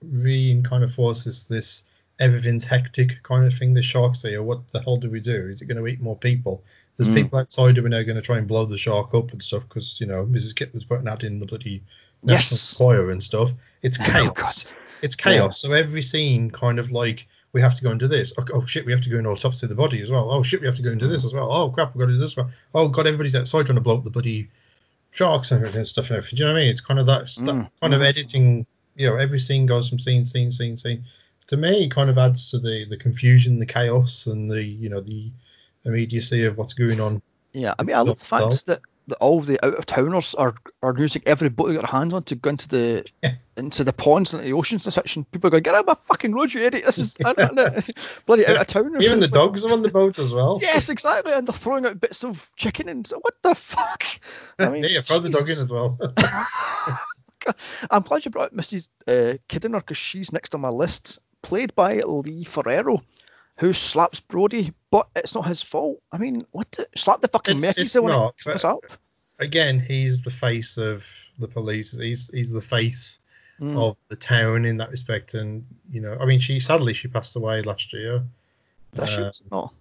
re kind of forces this everything's hectic kind of thing. The sharks say, oh, what the hell do we do? Is it going to eat more people? There's Mm. people outside who are now going to try and blow the shark up and stuff because you know Mrs. Kintner's putting out in the bloody Yes. national choir and stuff. It's Oh, chaos. it's chaos. So every scene kind of like we have to go and do this. Oh, oh shit, we have to go into autopsy of the body as well. Oh shit, we have to go into this as well. Oh crap, we've got to do this one. Oh god, everybody's outside trying to blow up the bloody sharks and everything and stuff and everything. Do you know what I mean? It's kind of that, that Mm, kind of mm. editing. You know, every scene goes from scene, scene, scene, scene. To me, it kind of adds to the the confusion, the chaos, and the you know the immediacy of what's going on. Yeah, I mean, I love the fact that, that all the out of towners are, are using every boat they get their hands on to go into the Yeah. into the ponds and the oceans and such, and people are going, "Get out of my fucking road, you idiot! This is bloody out of towners." Even the like, dogs are on the boat as well. Yes, exactly, and they're throwing out bits of chicken and so, what the fuck? I mean, yeah, throw the dog in as well. I'm glad you brought up Mrs. Uh, Kintner because she's next on my list, played by Lee Fierro, who slaps Brody, but it's not his fault. I mean, what? The, slap the fucking Murphys it's there when comes up. Again, he's the face of the police. He's he's the face Mm. of the town in that respect. And you know, I mean, she sadly she passed away last year. That shit Uh, not.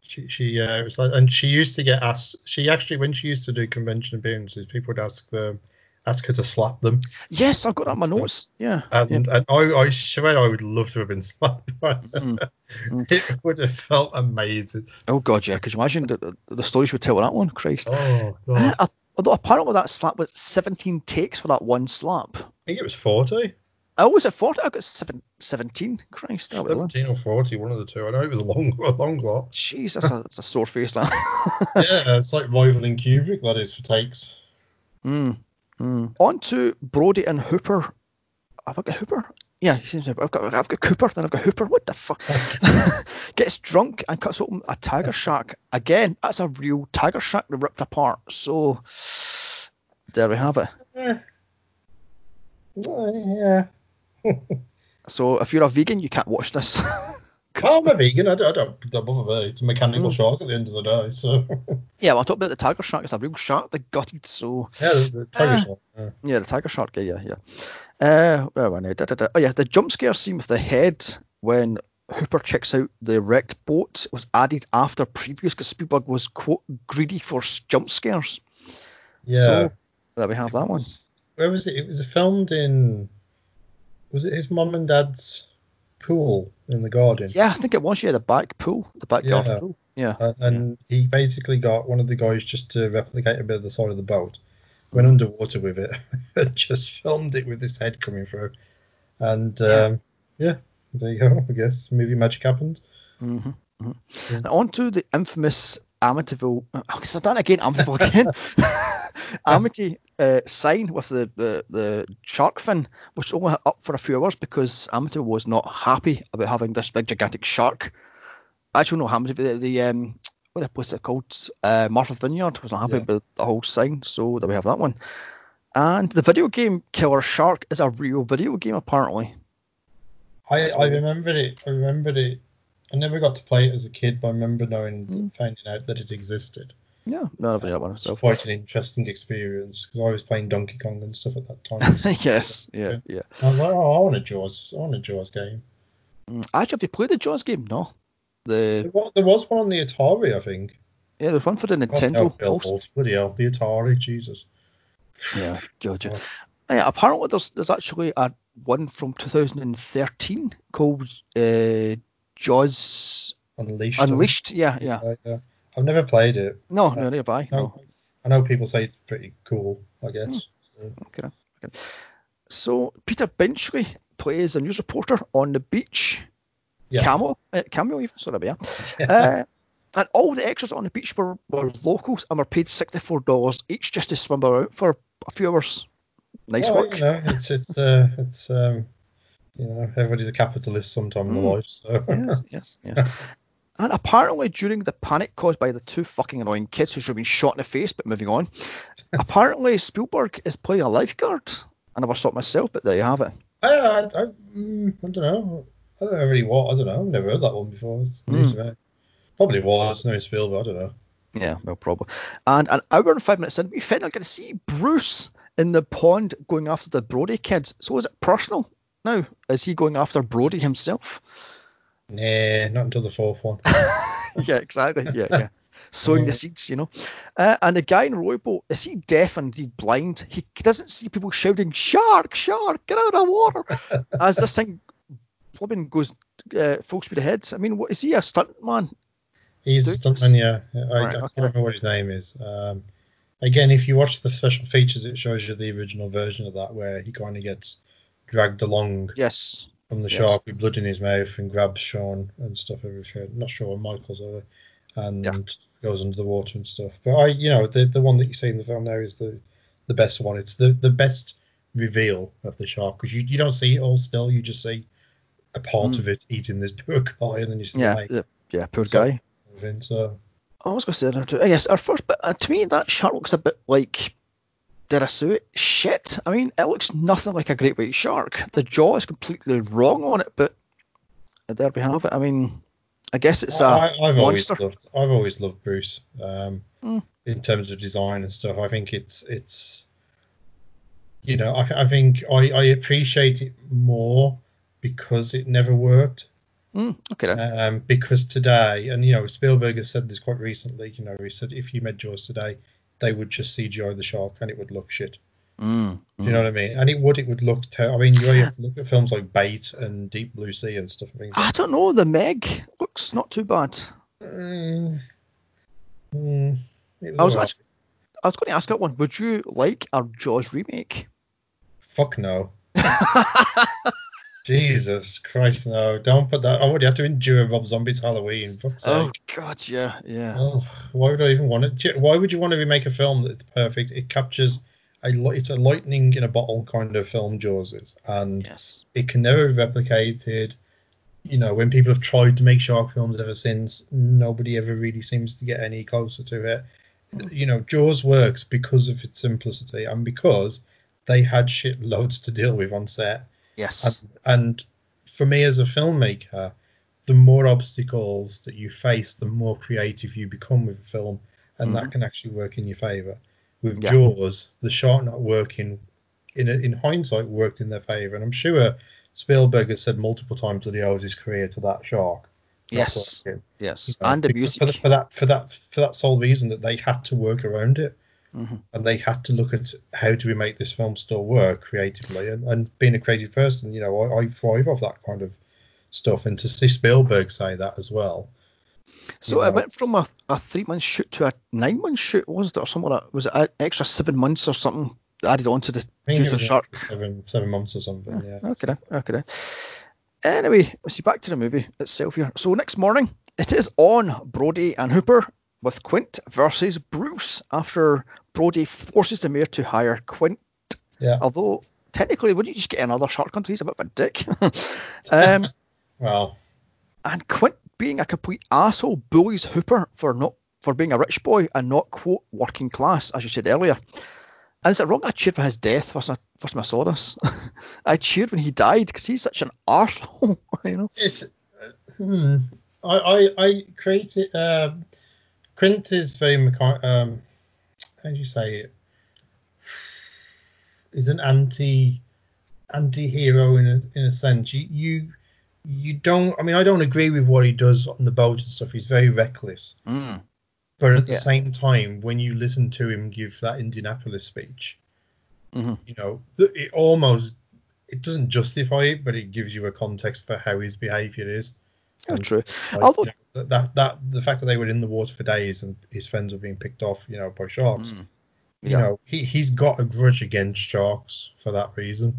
She she uh, it was like, and she used to get asked. She actually when she used to do convention appearances, people would ask them ask her to slap them. Yes, I've got that in my notes. Yeah. And and I I swear I would love to have been slapped. by her. Mm. It would have felt amazing. Oh god, yeah. Could you imagine the, the, stories we tell with that one? Christ. Oh god, Uh, I although apparently that slap was 17 takes for that one slap. I think it was forty. Oh, was it 40? I got seven, 17. Christ. Oh, 17 or 40, one of the two. I know it was a long, a long lot. Jeez, that's a, that's a sore face, that. yeah, it's like rivaling Kubrick, that is, for takes. Mm, mm. On to Brody and Hooper. I've I got Hooper? Yeah, he seems to have, I've got I've got Cooper, then I've got Hooper. What the fuck? Gets drunk and cuts open a tiger shark. Again, that's a real tiger shark that ripped apart. So there we have it. Well, yeah. So if you're a vegan, you can't watch this. Oh, I'm a vegan. I don't, I don't, don't bother me. It's a mechanical Mm. shark at the end of the day. So, yeah, well, I talked about the tiger shark. It's a real shark. They gutted. So yeah, the, the tiger Ah. shark. Er yeah. Yeah, the tiger shark. Yeah, yeah, yeah. Uh, where am I now? Da, da, da. Oh yeah, the jump scare scene with the head when Hooper checks out the wrecked boat. It was added after previous because Spielberg was quote greedy for jump scares. Yeah. So there we have that one. Where was it? It was filmed in. Was it his mum and dad's pool in the garden? Yeah, I think it was. Yeah, the back pool, the backyard Yeah. pool. Yeah. And, and he basically got one of the guys just to replicate a bit of the side of the boat, went underwater with it, and just filmed it with his head coming through. And um, yeah. there you go. I guess movie magic happened. Mm-hmm. Yeah. And on to the infamous Amityville. Oh, I've done it again. Amityville again. Amity uh, sign with the, the, the shark fin, which was only up for a few hours because Amity was not happy about having this big gigantic shark. Actually, no, Amityville, the, the um, what was it called? Uh, Martha's Vineyard was not happy Yeah. with the whole sign, so there we have that one. And the video game Killer Shark is a real video game apparently. I, So- I remembered it. I remember it. I never got to play it as a kid, but I remember knowing, Mm. finding out that it existed. Yeah, no, I've that one It's quite an interesting experience because I was playing Donkey Kong and stuff at that time. yes, yeah, yeah. I was like, oh, I want a Jaws. I want a Jaws game. Mm, Actually, have you played the Jaws game? No. The There was one on the Atari, I think. yeah, there's one for the Oh, no, Nintendo. Post. Holt. Bloody hell, the Atari, Jesus. Yeah, gotcha. Oh. Yeah, apparently there's there's actually a one from 2013 called uh, Jaws Unleashed. Unleashed. Yeah. Yeah, yeah. I've never played it. No, no, neither have I. No, No. I know people say it's pretty cool, I guess. So, Okay, okay. So Peter Benchley plays a news reporter on the beach. Yeah. Camel, uh, cameo even. Sorry, yeah. uh, and all the extras on the beach were, were locals and were paid $64 each just to swim around for a few hours. Nice well, work. You know, it's it's uh, it's um, you know, everybody's a capitalist sometime in Mm. their life, so yes, yes, yes. And apparently, during the panic caused by the two fucking annoying kids who should have been shot in the face, but moving on, apparently Spielberg is playing a lifeguard. And I never saw it myself, but there you have it. I, I, I, mm, I don't know. I don't know really what. I don't know. I've never heard that one before. It's new Mm. to me. Probably was. No Spielberg. I don't know. Yeah, no problem. And an hour and five minutes in, we finally get to see Bruce in the pond going after the Brody kids. So is it personal now? Is he going after Brody himself? Nah, not until the fourth one. yeah, exactly. Yeah, yeah. Sowing the seeds, you know. Uh, and the guy in the rowboat, is he deaf and he blind? He doesn't see people shouting, "Shark, shark, get out of the water!" As this thing flipping goes uh, full speed ahead. I mean, what is he a stuntman? He's a stuntman, yeah. I, Right, I okay. can't remember what his name is. Um, again, if you watch the special features, it shows you the original version of that where he kind of gets dragged along Yes. From the Yes. shark with blood in his mouth and grabs Sean and stuff everything. Not Sean, Michael's over, and Yeah. goes under the water and stuff. But I, you know, the the one that you see in the film there is the the best one. It's the the best reveal of the shark because you, you don't see it all still. You just see a part Mm. of it eating this poor guy, and then you see Yeah. the Yeah. yeah poor So- guy. So I was going to say. Yes, our first, but uh, to me that shark looks a bit like. Did I say it? Shit. I mean, it looks nothing like a great white shark. The jaw is completely wrong on it, but there we have it. I mean, I guess it's a I, I've always monster. loved I've always loved Bruce. Um, Mm. in terms of design and stuff, I think it's it's you know I, I think I, I appreciate it more because it never worked. Mm, okay. Um, because today, and you know Spielberg has said this quite recently. You know he said if you made Jaws today, they would just CGI the shark and it would look shit. Mm, Do you know what I mean? And it would it would look. Ter- I mean, you have to look at films like Bait and Deep Blue Sea and stuff. like I don't know. The Meg looks not too bad. Mm, mm, was I was actually, I was going to ask that one. Would you like a Jaws remake? Fuck no. Jesus Christ, no. Don't put that. I would have to endure Rob Zombie's Halloween. Oh sake. God, yeah, yeah. Oh, why would I even want it? Why would you want to remake a film that's perfect? It captures a it's a lightning in a bottle kind of film, Jaws is, and Yes. it can never be replicated. You know, when people have tried to make shark films ever since, nobody ever really seems to get any closer to it. You know, Jaws works because of its simplicity and because they had shit loads to deal with on set. Yes. And, and for me as a filmmaker, the more obstacles that you face, the more creative you become with a film, and Mhm. that can actually work in your favor. With Yeah. Jaws, the shark not working, in in hindsight, worked in their favor, and I'm sure Spielberg has said multiple times that he owes his career to that shark. Yes, yes, You know, and the music. for, for that for that for that sole reason that they had to work around it Mhm. and they had to look at how do we make this film still work creatively and, and being a creative person you know I, I thrive off that kind of stuff and to see Spielberg say that as well So you it went from a, a three month shoot to a nine month shoot, was it, or something like that? Was it an extra seven months or something added on to the I think due to the shark? seven seven months or something yeah Okay, then, okay. then. Anyway, let's see back to the movie itself here. So next morning, it is on Brody and Hooper with Quint versus Bruce after Brody forces the mayor to hire Quint. yeah Although technically, wouldn't you just get another shark hunter? He's a bit of a dick. um, well and Quint, being a complete asshole, bullies Hooper for not for being a rich boy and not quote working class, as you said earlier. And is it wrong I cheered for his death first, I- first time I saw this? I cheered when he died because he's such an arsehole, you know. it's uh, hmm, I I I created um Quint is very um how do you say it is an anti anti-hero in a in a sense you you you don't i mean i don't agree with what he does on the boat and stuff he's very reckless Mm. but at the Yeah. same time when you listen to him give that indianapolis speech Mhm. you know it almost it doesn't justify it but it gives you a context for how his behavior is Yeah, true. like, Although- you know, that, that the fact that they were in the water for days and his friends were being picked off you know by sharks Mm. you Yeah. know he, he's got a grudge against sharks for that reason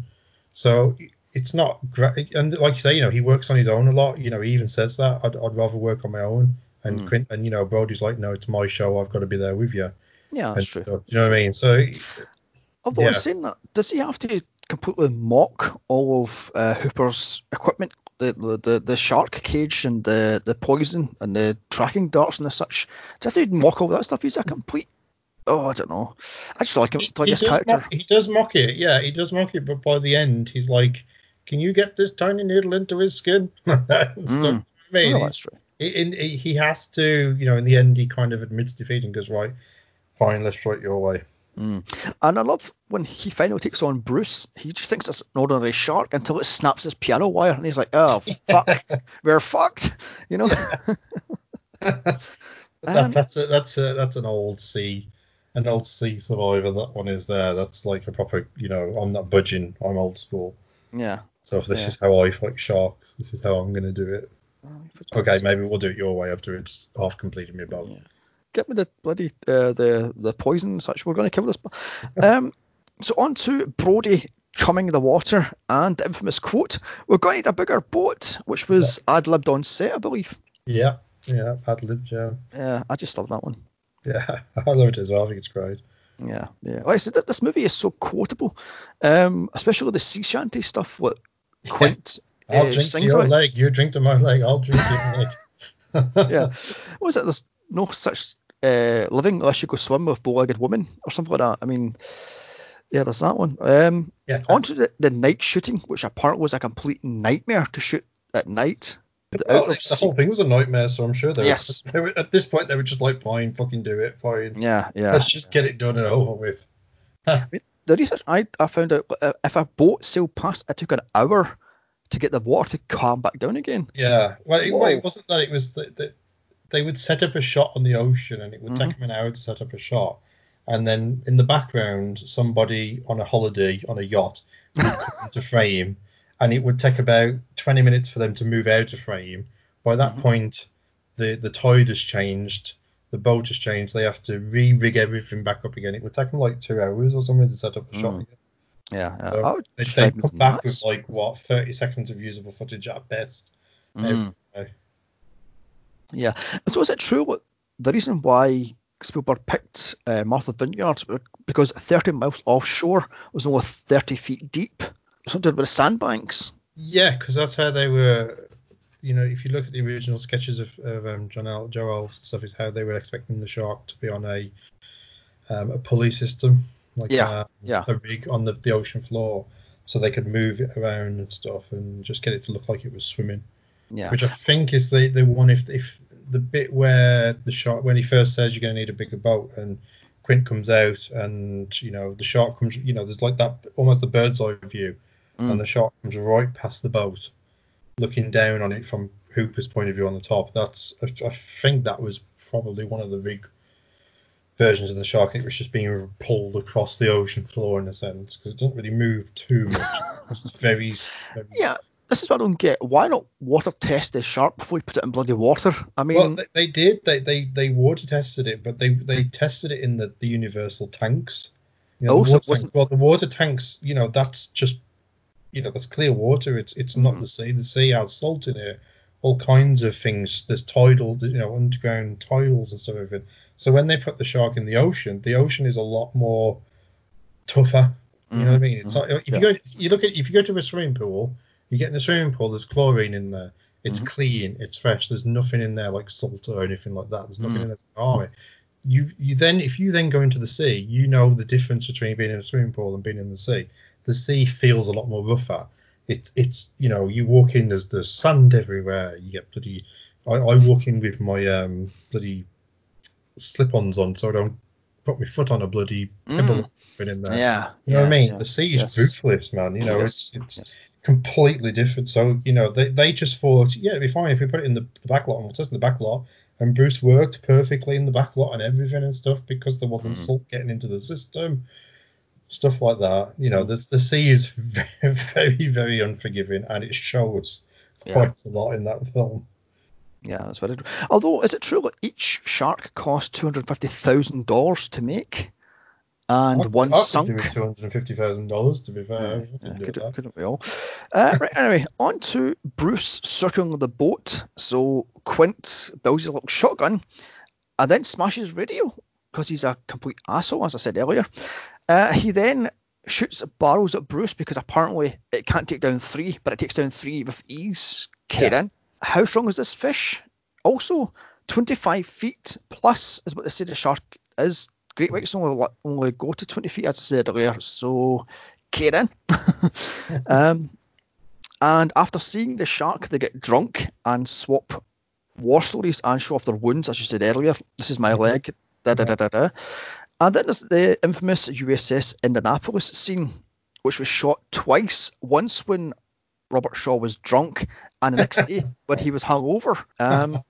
so it's not great and like you say you know he works on his own a lot you know he even says that i'd, I'd rather work on my own and Mm. Quint, and you know brody's like no it's my show i've got to be there with you Yeah, and that's true. stuff. you know what i mean so Although Yeah. saying that, does he have to completely mock all of uh, Hooper's equipment? The, the, the, shark cage and the, the poison and the tracking darts and the such. Does he have to mock all that stuff? He's a complete. Oh, I don't know. I just like him, he, like he his character. mock, he does mock it yeah he does mock it but by the end he's like can you get this tiny needle into his skin. Mm. I mean, Oh, that's true. he, he he has to, you know, in the end, he kind of admits defeat and goes, right, fine, let's try it your way. And I love when he finally takes on Bruce. He just thinks it's an ordinary shark until it snaps his piano wire, and he's like, "Oh fuck, we're fucked," you know. that, Um, that's a, that's a, that's an old sea, an old sea survivor. That one is there. That's like a proper, you know, I'm not budging. I'm old school. yeah. So if this Yeah. is how I fight sharks, this is how I'm going to do it. Okay, maybe we'll do it your way after it's half completed my boat. Yeah. Get me the bloody uh, the the poison and such. We're going to kill this. um, so on to Brody chumming the water and the infamous quote: "We're going to need a bigger boat," which was ad libbed on set, I believe. Yeah, yeah, ad libbed, yeah, Yeah, I just love that one. yeah. I love it as well. I think it's great. Yeah, yeah. Like I said, th- this movie is so quotable, um, especially the sea shanty stuff. What Quint I'll uh, drink to your about. leg. You drink to my leg. I'll drink to your leg. yeah. What was it? There's no such uh, living unless you go swim with bow-legged women or something like that. I mean, yeah, there's that one. Um, Yeah. onto the, the night shooting, which apparently was a complete nightmare to shoot at night. The Well, of the sea- whole thing was a nightmare, so I'm sure they were, Yes. they were at this point they were just like, fine, fucking do it, fine. Yeah, yeah. Let's just get it done and over with. The research I, I found out uh, if a boat sailed past, it took an hour to get the water to calm back down again. Yeah. Well, it, well, it wasn't that. It was that they would set up a shot on the ocean, and it would Mhm. take them an hour to set up a shot, and then in the background, somebody on a holiday on a yacht would come into frame, and it would take about 20 minutes for them to move out of frame. By that Mhm. point, the the tide has changed. The boat has changed. They have to re-rig everything back up again. It would take them like two hours or something to set up a shot. Mm. again. Yeah, yeah. So I would They, they come back nuts. with like what 30 seconds of usable footage at best. Mm. Yeah. So is it true what the reason why Spielberg picked uh, Martha Vineyard was because 30 miles offshore was only 30 feet deep? Something with the sandbanks. Yeah, because that's how they were. You know, if you look at the original sketches of, of um, John El, Joe stuff, is how they were expecting the shark to be on a um, a pulley system, like Yeah, uh, yeah. a rig on the, the ocean floor, so they could move it around and stuff, and just get it to look like it was swimming. Yeah. Which I think is the the one if if the bit where the shark when he first says you're going to need a bigger boat and Quint comes out and you know the shark comes you know there's like that almost the bird's eye view Mm. and the shark comes right past the boat, looking down on it from Hooper's point of view on the top. That's I, I think that was probably one of the big versions of the shark. It was just being pulled across the ocean floor in a sense because it doesn't really move too much. Very, very Yeah, this is what I don't get. Why not water test the shark before you put it in bloody water? I mean, Well, they, they did. They, they they water tested it, but they they tested it in the, the universal tanks. You know, Oh, the so tanks. Well, the water tanks, you know, that's just, you know, that's clear water. It's it's not Mhm. the sea. The sea has salt in it. All kinds of things. There's tidal, you know, underground tiles and stuff. Everything. So when they put the shark in the ocean, the ocean is a lot more tougher. You know what I Mhm, mean? It's mhm, not, if yeah. you go, you look at if you go to a swimming pool, you get in a swimming pool. There's chlorine in there. It's Mhm. clean. It's fresh. There's nothing in there like salt or anything like that. There's nothing Mm. in there to harm it. You you then if you then go into the sea, you know the difference between being in a swimming pool and being in the sea. The sea feels a lot more rougher. It's it's you know you walk in there's there's sand everywhere. You get bloody. I, I walk in with my um bloody slip-ons on so I don't put my foot on a bloody pebble Mm. in there. yeah. You know what I mean? yeah. The sea is Yes. ruthless, man. You know, Yes, it's it's yes. Completely different. So you know, they, they just thought, yeah, it'd be fine if we put it in the, the back lot and we'll test in the back lot. And Bruce worked perfectly in the back lot and everything and stuff because there wasn't Mm. salt getting into the system, stuff like that. You know, the the sea is very very very unforgiving and it shows Yeah. quite a lot in that film. Yeah, that's very true. Although, is it true that each shark cost two hundred fifty thousand dollars to make, and I, one I sunk? could do with two hundred and fifty thousand dollars to be fair. Yeah, yeah, could do could, that. couldn't we all? Uh, right, anyway, on to Bruce circling the boat. So Quint builds his little shotgun and then smashes radio because he's a complete asshole, as I said earlier. Uh, he then shoots barrels at Bruce because apparently it can't take down three, but it takes down three with ease. Kieran, how strong is this fish? Also, 25 feet plus is what they say the shark is. Great whites only, only go to 20 feet, as I said earlier. So, Kieran. um, and after seeing the shark, they get drunk and swap war stories and show off their wounds, as you said earlier. This is my leg. Da da da da da. And then there's the infamous USS Indianapolis scene, which was shot twice. Once when Robert Shaw was drunk, and the next day when he was hungover. Um,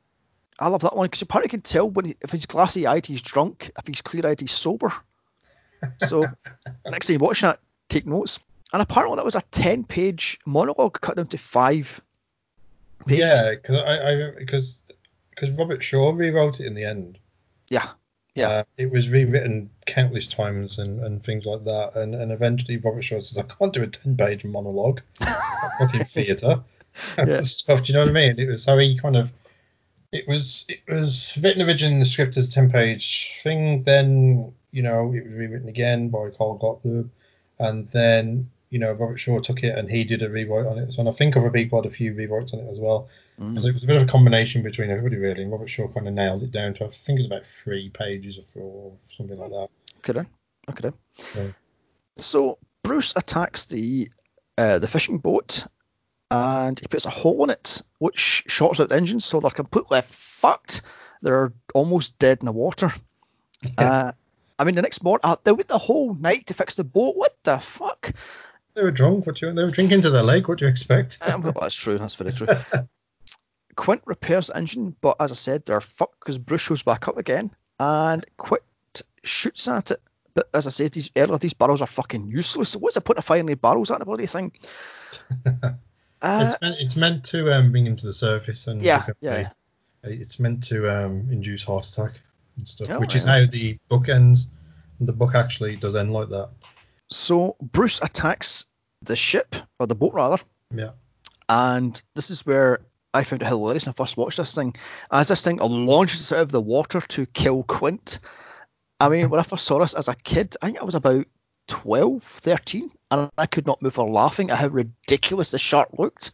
I love that one because you probably can tell when he, if he's glassy eyed, he's drunk. If he's clear eyed, he's sober. So next time you watch that, take notes. And apparently that was a ten page monologue cut down to five pages. Yeah, because I, I because because Robert Shaw rewrote it in the end. Yeah. Yeah. Uh, it was rewritten countless times and, and things like that, and, and eventually Robert Shaw says, "I can't do a ten-page monologue, fucking theatre Yeah. stuff." Do you know what I mean? It was how he kind of, it was it was written originally in the script as a ten-page thing. Then you know it was rewritten again by Carl Gottlieb, and then you know Robert Shaw took it and he did a rewrite on it. So and I think other people had a few rewrites on it as well. Mm. So it was a bit of a combination between everybody really, and Robert Shaw kind of nailed it down to I think it's about three pages or four, or something like that. Could have. I could have. Yeah. So Bruce attacks the uh, the fishing boat and he puts a hole in it, which shorts out the engines, so they're completely fucked. They're almost dead in the water. Uh, I mean, the next morning, uh, they wait the whole night to fix the boat. What the fuck? They were drunk. What do you? They were drinking to their leg. What do you expect? Um, well, that's true. That's very true. Quint repairs the engine, but as I said, they're fucked because Bruce shows back up again and Quint shoots at it. But as I said, these earlier, these barrels are fucking useless. So what's the point of firing the barrels at the bloody thing? Uh, it's meant it's meant to um, bring him to the surface and Yeah, become yeah. it's meant to um, induce heart attack and stuff, Oh, which is how the book ends. And the book actually does end like that. so Bruce attacks the ship, or the boat rather, Yeah. and this is where I found it hilarious when I first watched this thing. As this thing launches out of the water to kill Quint. I mean, when I first saw this as a kid, I think I was about 12, 13, and I could not move for laughing at how ridiculous the shark looked.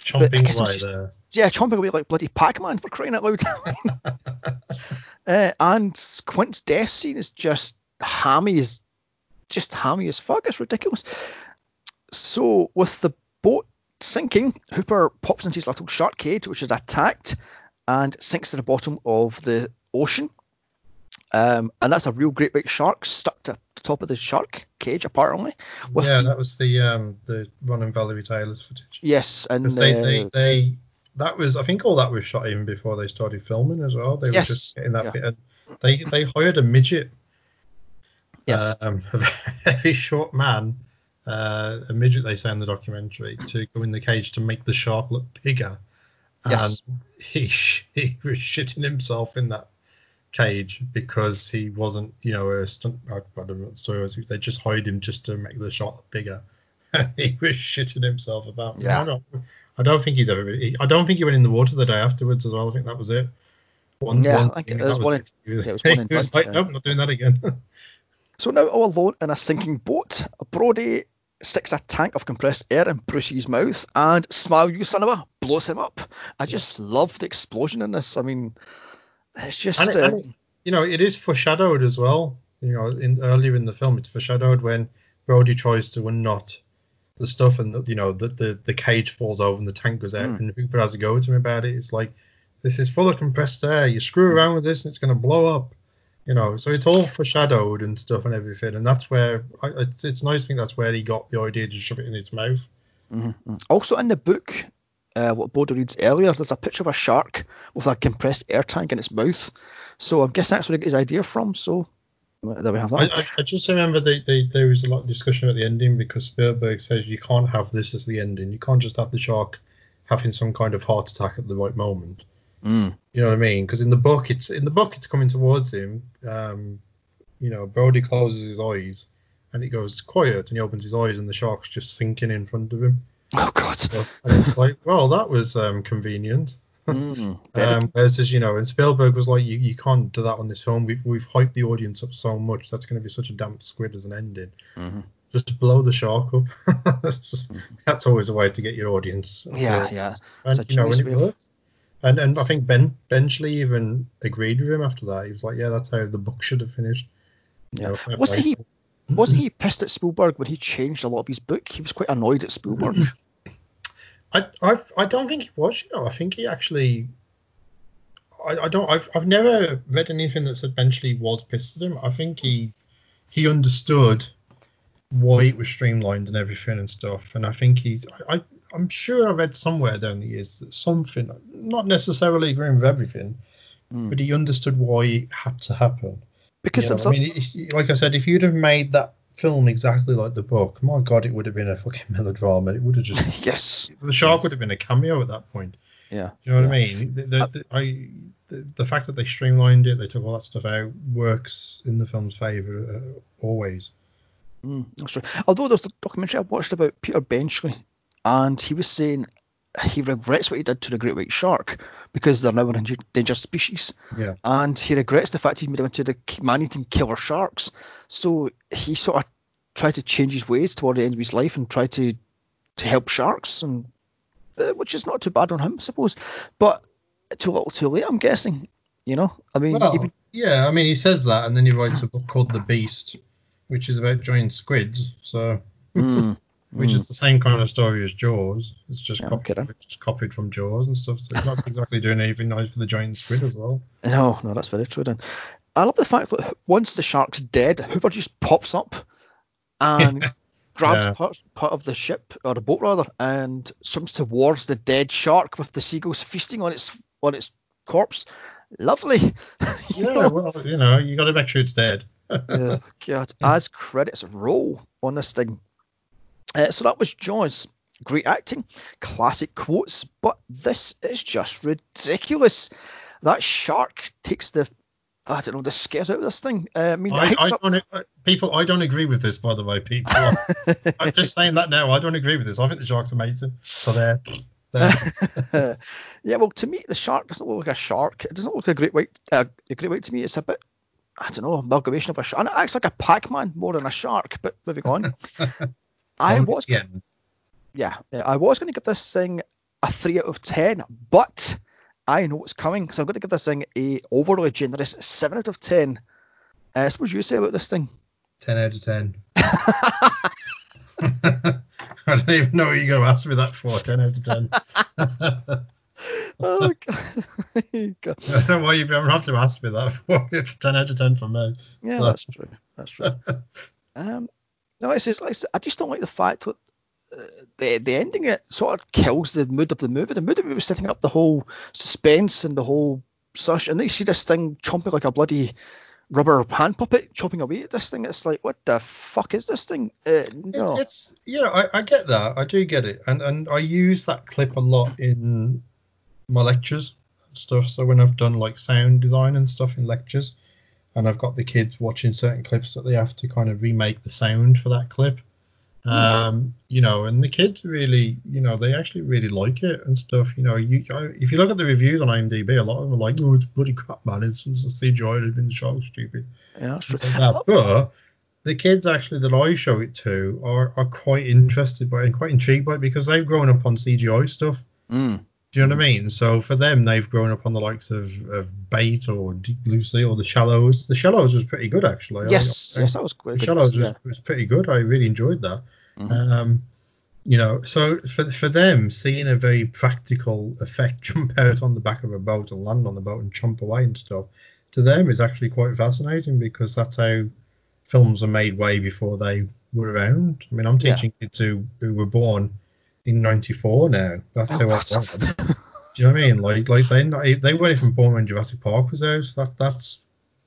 Chomping away just- there. Yeah, chomping away like bloody Pac-Man for crying out loud. uh, and Quint's death scene is just hammy as just hammy as fuck. It's ridiculous. So with the boat sinking, Hooper pops into his little shark cage, which is attacked and sinks to the bottom of the ocean. Um, and that's a real great big shark stuck to top of the shark cage, apparently. yeah, the- that was the um the Ron and Valerie Taylor's footage. Yes, and they, uh, they they that was I think all that was shot even before they started filming as well. They were just getting that yeah. bit. And they they hired a midget, yes, um, a very short man, uh, a midget they say in the documentary, to go in the cage to make the shark look bigger. Yes. And he he was shitting himself in that cage because he wasn't, you know, a stunt. I, I don't know what the story was. They just hired him just to make the shot bigger. he was shitting himself about. Yeah. I don't, I don't think he's ever. He, I don't think he went in the water the day afterwards as well. I think that was it. One, Yeah, one I think was one it. Was, yeah, it was one he was like, nope, not doing that again. So now all alone in a sinking boat, Brody sticks a tank of compressed air in Brucey's mouth, and Smile You Son of a blows him up. I just love the explosion in this. I mean, it's just it- uh, it- you know, it is foreshadowed as well. You know, in earlier in the film, it's foreshadowed when Brody tries to unknot the stuff, and you know, the the, the cage falls over and the tank goes out, Mm. and Hooper has a go to him about it. It's like, this is full of compressed air. You screw Mm. around with this, and it's going to blow up. You know, so it's all foreshadowed and stuff and everything, and that's where I, it's, it's nice to think that's where he got the idea to shove it in its mouth. mhm, mhm. also in the book, uh, what Brody reads earlier, there's a picture of a shark with a compressed air tank in its mouth. So I'm guessing that's where he got his idea from. So there we have I, that. I, I just remember they, they, there was a lot of discussion at the ending because Spielberg says you can't have this as the ending. You can't just have the shark having some kind of heart attack at the right moment. Mm. You know what I mean? Because in the book, it's in the book, it's coming towards him. Um, you know, Brody closes his eyes and it goes quiet, and he opens his eyes, and the shark's just sinking in front of him. Oh God. And it's like, well, that was um, convenient. Mm, Um, whereas, as you know, and Spielberg was like, you, you can't do that on this film. We've we've hyped the audience up so much that's going to be such a damp squid as an ending. Mhm. Just blow the shark up. that's, just- that's always a way to get your audience. Yeah, yeah. And a you know, and it worked. And and I think Ben Benchley even agreed with him after that. He was like, yeah, that's how the book should have finished. You Yeah. know, Wasn't he wasn't he pissed at Spielberg when he changed a lot of his book? He was quite annoyed at Spielberg. I, I I don't think he was. You know, I think he actually. I, I don't. I've I've never read anything that said Benchley was pissed at him. I think he he understood why it was streamlined and everything and stuff. And I think he's. I, I I'm sure I read somewhere down the years that something, not necessarily agreeing with everything, Mm. but he understood why it had to happen. Because I'm I mean, like I said, if you'd have made that film exactly like the book, my God, it would have been a fucking melodrama. It would have just yes. the shark Yes. would have been a cameo at that point. Yeah. Do you know what Yeah. I mean? The, the, the, I, the, the fact that they streamlined it, they took all that stuff out, works in the film's favour uh, always. Mm, that's. Although there's a documentary I watched about Peter Benchley, and he was saying he regrets what he did to the great white shark because they're now an endangered species, Yeah. and he regrets the fact he made them into the man-eating killer sharks. So he sort of tried to change his ways toward the end of his life and try to to help sharks, and uh, which is not too bad on him, I suppose. But too little, too late, I'm guessing. You know, I mean, Well, even, yeah, I mean, he says that, and then he writes a book called The Beast, which is about giant squids. So, Mm, which is hmm. the same kind of story as Jaws. It's just Yeah, copied, it's copied from Jaws and stuff. So it's not exactly doing anything nice for the giant squid as well. No, no, that's very true. Then I love the fact that once the shark's dead, Hooper just pops up and grabs Yeah. part, part of the ship or the boat rather, and swims towards the dead shark with the seagulls feasting on its on its corpse. Lovely. You Yeah, know? well, you know, you got to make sure it's dead. Yeah, God, as credits roll on this thing. Uh, so that was Jaws. Great acting, classic quotes, but this is just ridiculous. That shark takes the, I don't know, the scares out of this thing. Uh, I mean, I, I don't, uh, people, I don't agree with this, by the way, people. I'm just saying that now. I don't agree with this. I think the shark's amazing. So there, there. yeah, well, to me, the shark doesn't look like a shark. It doesn't look like a great white. Uh, a great white to me, it's a bit, I don't know, amalgamation of a shark. And it acts like a Pac-Man more than a shark. But moving on, I was end. yeah, yeah, I was going to give this thing a three out of ten, but I know what's coming because I'm going to give this thing a overly generous seven out of ten. Uh, what would you say about this thing? 10 out of 10. I don't even know what you're going to ask me that for. 10 out of 10. oh, God. God. I don't know why you ever have to ask me that. For. It's 10 out of 10 for me. Yeah, So- that's true. That's true. um, no, it's just, like, I just don't like the fact that uh, the the ending it sort of kills the mood of the movie. The mood of it was setting up the whole suspense and the whole sush, and then you see this thing chomping like a bloody rubber hand puppet chopping away at this thing. It's like, what the fuck is this thing? Uh, no. It's, it's you know I, I get that I do get it and and I use that clip a lot in my lectures and stuff so when I've done like sound design and stuff in lectures and I've got the kids watching certain clips that they have to kind of remake the sound for that clip um you know and the kids really you know they actually really like it and stuff you know you I, if you look at the reviews on IMDb a lot of them are like oh it's bloody crap man it's, it's a CGI it's been so stupid yeah, that's true. like that. But the kids actually that I show it to are, are quite interested by it and quite intrigued by it because they've grown up on CGI stuff. Mm. Do you know what I mean? So for them, they've grown up on the likes of, of Bait or Deep Blue Sea or The Shallows. The Shallows was pretty good actually. Yes, I- yes, that was quite The good. Shallows yeah. was, was pretty good. I really enjoyed that. Mhm. Um, you know, so for for them, seeing a very practical effect jump out on the back of a boat and land on the boat and chomp away and stuff, to them is actually quite fascinating because that's how films are made way before they were around. I mean, I'm Yeah. teaching kids who, who were born in '94 now. That's Oh, how old I am. Do you know what I mean? Like, like they not, they weren't even born when Jurassic Park was out. That that's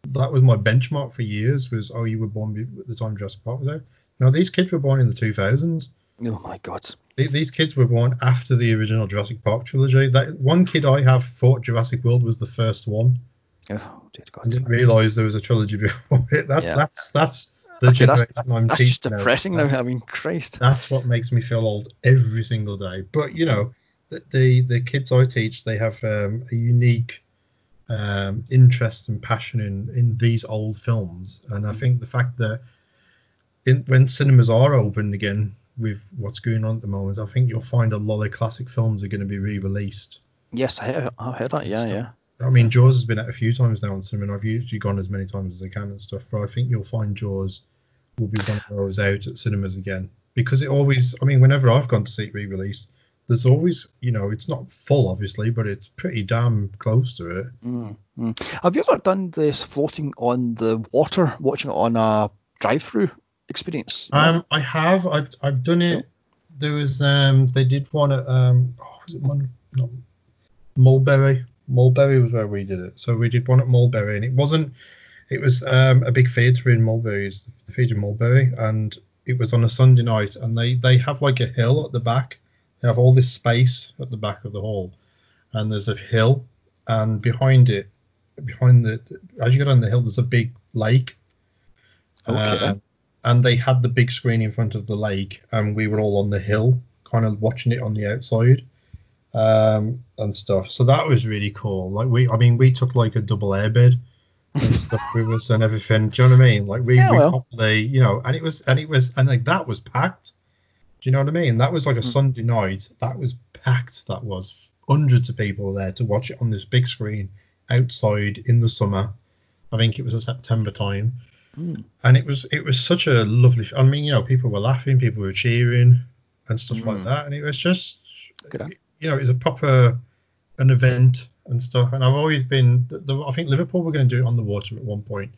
that was my benchmark for years. Was oh, you were born at the time Jurassic Park was out. No, these kids were born in the 2000s. Oh my god. These kids were born after the original Jurassic Park trilogy. That one kid I have thought Jurassic World was the first one. Oh dear god! I didn't realise there was a trilogy before it. That's Yeah. that's that's the Okay, that's, generation I'm that's just now. depressing now. I mean, Christ. That's what makes me feel old every single day. But you know, the the, the kids I teach, they have um, a unique um, interest and passion in in these old films, and I think the fact that in, when cinemas are open again with what's going on at the moment, I think you'll find a lot of classic films are going to be re-released. Yes, I, I heard that. Yeah, Stuff. yeah. I mean, Jaws has been out a few times now on cinema, and I've usually gone as many times as I can and stuff. But I think you'll find Jaws will be one of those out at cinemas again because it always. I mean, whenever I've gone to see it re-released, there's always, you know, it's not full obviously, but it's pretty damn close to it. Mm, mm. Have you ever done this floating on the water, watching it on a drive-through experience? Um, I have, I've, I've done it. There was, um, they did one at, um, oh, was it Mon- not Mulberry? Mulberry was where we did it. So we did one at Mulberry, and it wasn't. It was um, a big theatre in Mulberry, it's the theatre in Mulberry, and it was on a Sunday night. And they they have like a hill at the back. They have all this space at the back of the hall, and there's a hill, and behind it, behind the as you go down the hill, there's a big lake. Okay. Um, and they had the big screen in front of the lake, and we were all on the hill, kind of watching it on the outside, um, and stuff. So that was really cool. Like we, I mean, we took like a double air airbed and stuff with us and everything. Do you know what I mean? Like we, Yeah, we well. properly, you know, and it was, and it was, and like that was packed. Do you know what I mean? That was like a Hmm. Sunday night. That was packed. That was hundreds of people there to watch it on this big screen outside in the summer. I think it was a September time Mm. and it was it was such a lovely. I mean, you know, people were laughing, people were cheering, and stuff like Mm. that, and it was just, Good? You know, it was a proper an event and stuff. And I've always been, the, the- I think Liverpool were going to do it on the water at one point,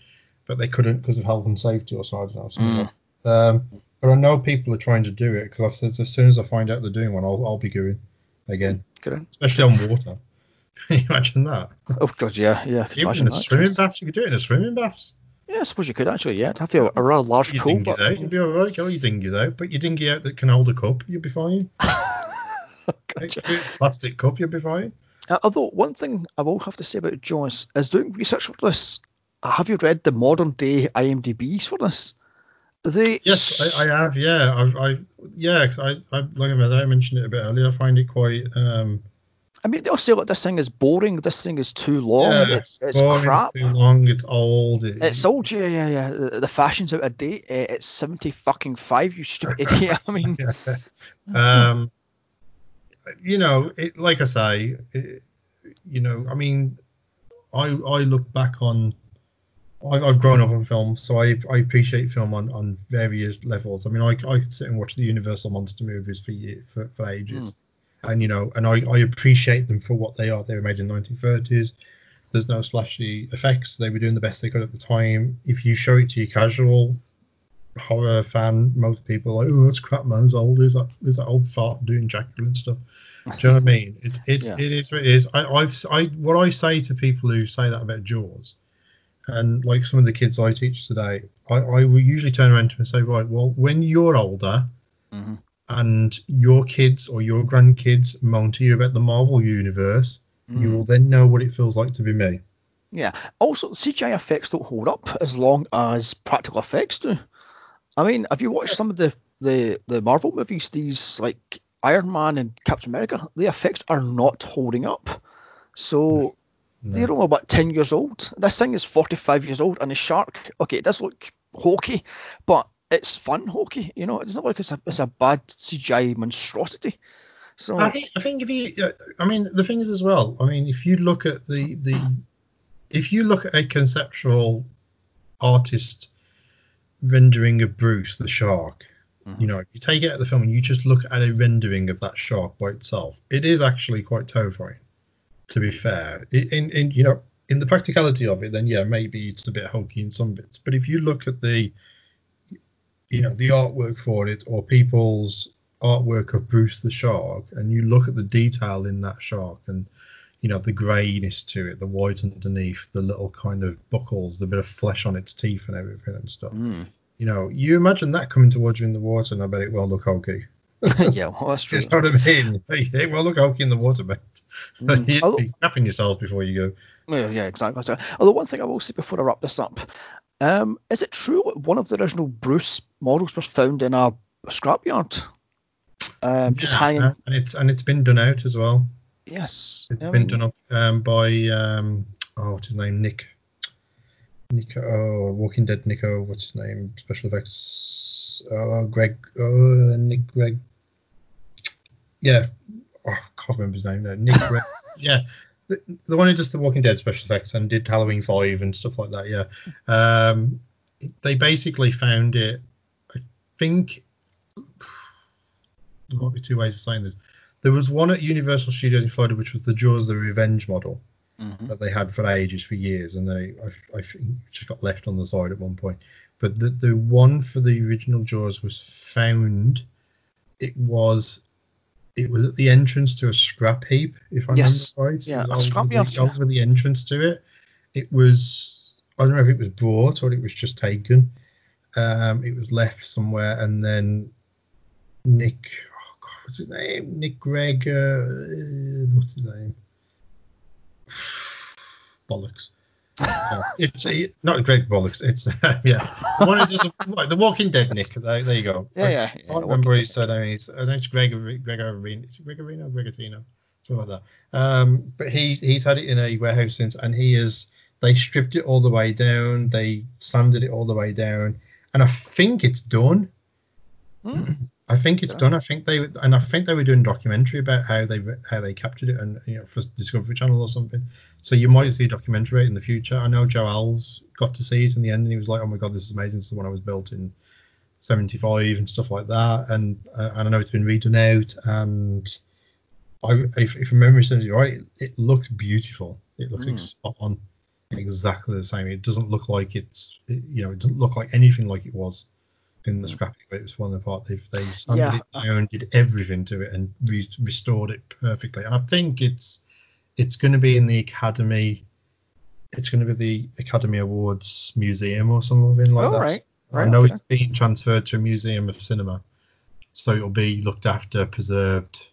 but they couldn't because of health and safety or so I don't know. Something Mm. Um, but I know people are trying to do it because I've said as soon as I find out they're doing one, I'll, I'll be going again, Good. especially on water. Can you imagine that? Oh god, yeah, yeah. Could you Even imagine in that? swimming baths, you could do it in the swimming baths. Yeah, I suppose you could actually. Yeah, have to be a, a rather large your pool. dinghy's But, out, you'll be all right. Get all your dinghy's out, put your dinghy out that can hold a cup, you'll be fine. It's plastic cup, you'll be fine. Uh, although one thing I will have to say about Jaws is doing research for this. uh, Have you read the modern day IMDb's for this? They Yes, I, I have. Yeah, I've, I yeah, 'cause I, I like I I mentioned it a bit earlier. I find it quite um I mean, they'll say like this thing is boring. This thing is too long. yeah, it's it's boring, crap. too long. It's old. It, It's old, yeah, yeah, yeah. The, the fashion's out of date. Uh, it's seventy fucking five. You stupid idiot. I mean, um, you know, it, like I say, it, you know, I mean, I I look back on. I've, I've grown up on film, so I, I appreciate film on, on various levels. I mean, I, I could sit and watch the Universal monster movies for year, for, for ages, hmm. and you know, and I, I appreciate them for what they are. They were made in the 1930s, There's no splashy effects. They were doing the best they could at the time. If you show it to your casual horror fan, most people are like, oh, that's crap, man. It's old. Is that is that old fart doing Dracula and stuff? Do you know what I mean? It's it's Yeah. it is what it is. I, I've I what I say to people who say that about Jaws, and like some of the kids I teach today, I, I will usually turn around to them and say, right, well, when you're older Mhm. and your kids or your grandkids moan to you about the Marvel universe, you Mm. will then know what it feels like to be me. Yeah. Also, CGI effects don't hold up as long as practical effects do. I mean, have you watched some of the, the, the Marvel movies, these like Iron Man and Captain America? The effects are not holding up. So No. they're only about 10 years old. This thing is 45 years old, and the shark, okay, it does look hokey, but it's fun hokey. You know, it's not like it's a, it's a bad CGI monstrosity. So, I think, I think if you, uh, I mean, the thing is as well. I mean, if you look at the the, if you look at a conceptual artist rendering of Bruce the shark, Mhm. you know, if you take it out of the film and you just look at a rendering of that shark by itself, it is actually quite terrifying. To be fair, in, in, in you know, in the practicality of it, then yeah, maybe it's a bit hokey in some bits. But if you look at the, you know, the artwork for it or people's artwork of Bruce the shark, and you look at the detail in that shark and you know the grayness to it, the white underneath, the little kind of buckles, the bit of flesh on its teeth and everything and stuff. mm. You know, you imagine that coming towards you in the water, and I bet it will look hokey. yeah, well, that's true. You know what I mean? It will look hokey in the water, mate. Mm. you'd Although- be crapping yourselves before you go. Yeah, yeah, exactly. So, although one thing I will say before I wrap this up, um, is it true one of the original Bruce models was found in a scrapyard? Um, just Yeah, hanging. and it's and it's been done out as well. Yes. It's I been mean, done up um, by um, oh, what's his name? Nick. Nico, oh, Walking Dead Nico, what's his name? Special effects. Oh, Greg. Oh, Nick Greg. Yeah, oh, I can't remember his name now. Nick Greg. yeah, the, the one who does the Walking Dead special effects and did Halloween Five and stuff like that. Yeah, um, they basically found it. I think there might be two ways of saying this. There was one at Universal Studios in Florida, which was the Jaws the Revenge model mhm. that they had for ages, for years, and they I, I think just got left on the side at one point. But the the one for the original Jaws was found. It was it was at the entrance to a scrap heap, if I Yes. remember right. It Yeah, was a scrap yard, yeah. over the entrance to it. It was I don't know if it was brought or it was just taken. Um, it was left somewhere, and then Nick, what's his name? Nick Gregg, uh, what's his name? Bollocks. No, it's uh, not Greg Bollocks. It's uh, yeah, the one does the Walking Dead. Nick, there, there you go. Yeah, I, yeah, I can't remember his surname. It's, I know it's Greg Greg Arena. Is it Gregorino? Gregatino? Something like that. Um, but he's he's had it in a warehouse since, and he is. They stripped it all the way down. They sanded it all the way down, and I think it's done. Hmm. I think it's Yeah. done. I think they and I think they were doing a documentary about how they how they captured it and you know for Discovery Channel or something. So you might see a documentary in the future. I know Joe Alves got to see it in the end and he was like, "Oh my god, this is amazing! This is the one I was built in '75 and stuff like that." And uh, and I know it's been redone out and I if, if memory serves you right, it, it looks beautiful. It looks Hmm. like spot on, exactly the same. It doesn't look like it's you know it doesn't look like anything like it was in the mm. scrappy but it was falling apart. They've they Yeah. it down, did everything to it, and re- restored it perfectly. And I think it's it's going to be in the Academy. It's going to be the Academy Awards Museum or something like Oh, that. right. I Right, know okay. it's being transferred to a museum of cinema, so it'll be looked after, preserved,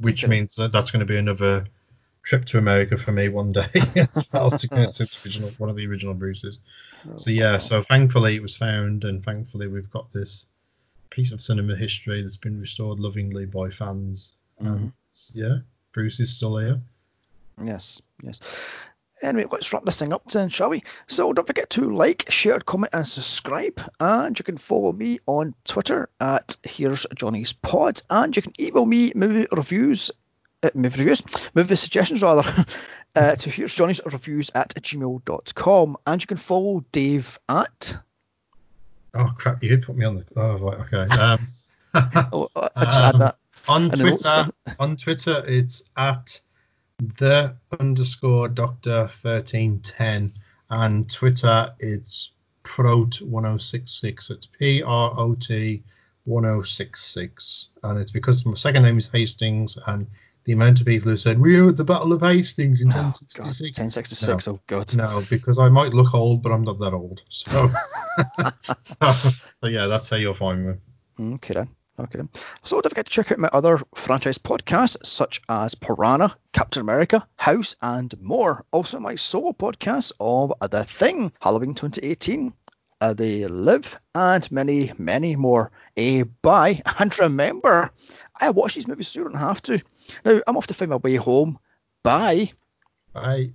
which Okay. means that that's going to be another trip to America for me one day. To go to original, one of the original Bruces. Oh, so yeah, so thankfully it was found, and thankfully we've got this piece of cinema history that's been restored lovingly by fans. Mm-hmm. And yeah, Bruce is still here. Yes, yes. Anyway, let's wrap this thing up then, shall we? So don't forget to like, share, comment, and subscribe. And you can follow me on Twitter at Here's Johnny's Pod. And you can email me movie reviews, uh, movie reviews, movie suggestions rather, uh, to Here's Johnny's Reviews at gmail.com. And you can follow Dave at. Oh crap, you did put me on the. Oh right, okay. Um, Oh, I just add Um, that. on And the notes Twitter, on Twitter, it's at the underscore Doctor thirteen ten, and Twitter it's Prot one zero six six. It's P R O T one zero six six, and it's because my second name is Hastings, and the amount of people who said we were at the Battle of Hastings in Oh, 1066. 1066. Oh God. No, because I might look old, but I'm not that old. So, so, so yeah, that's how you'll find me. Okay then. Okay then. So don't forget to check out my other franchise podcasts such as Piranha, Captain America, House, and more. Also my solo podcast of The Thing, Halloween 2018, uh, They Live, and many, many more. Eh, bye. And remember, I watch these movies so you don't have to. Now, I'm off to find my way home. Bye. Bye.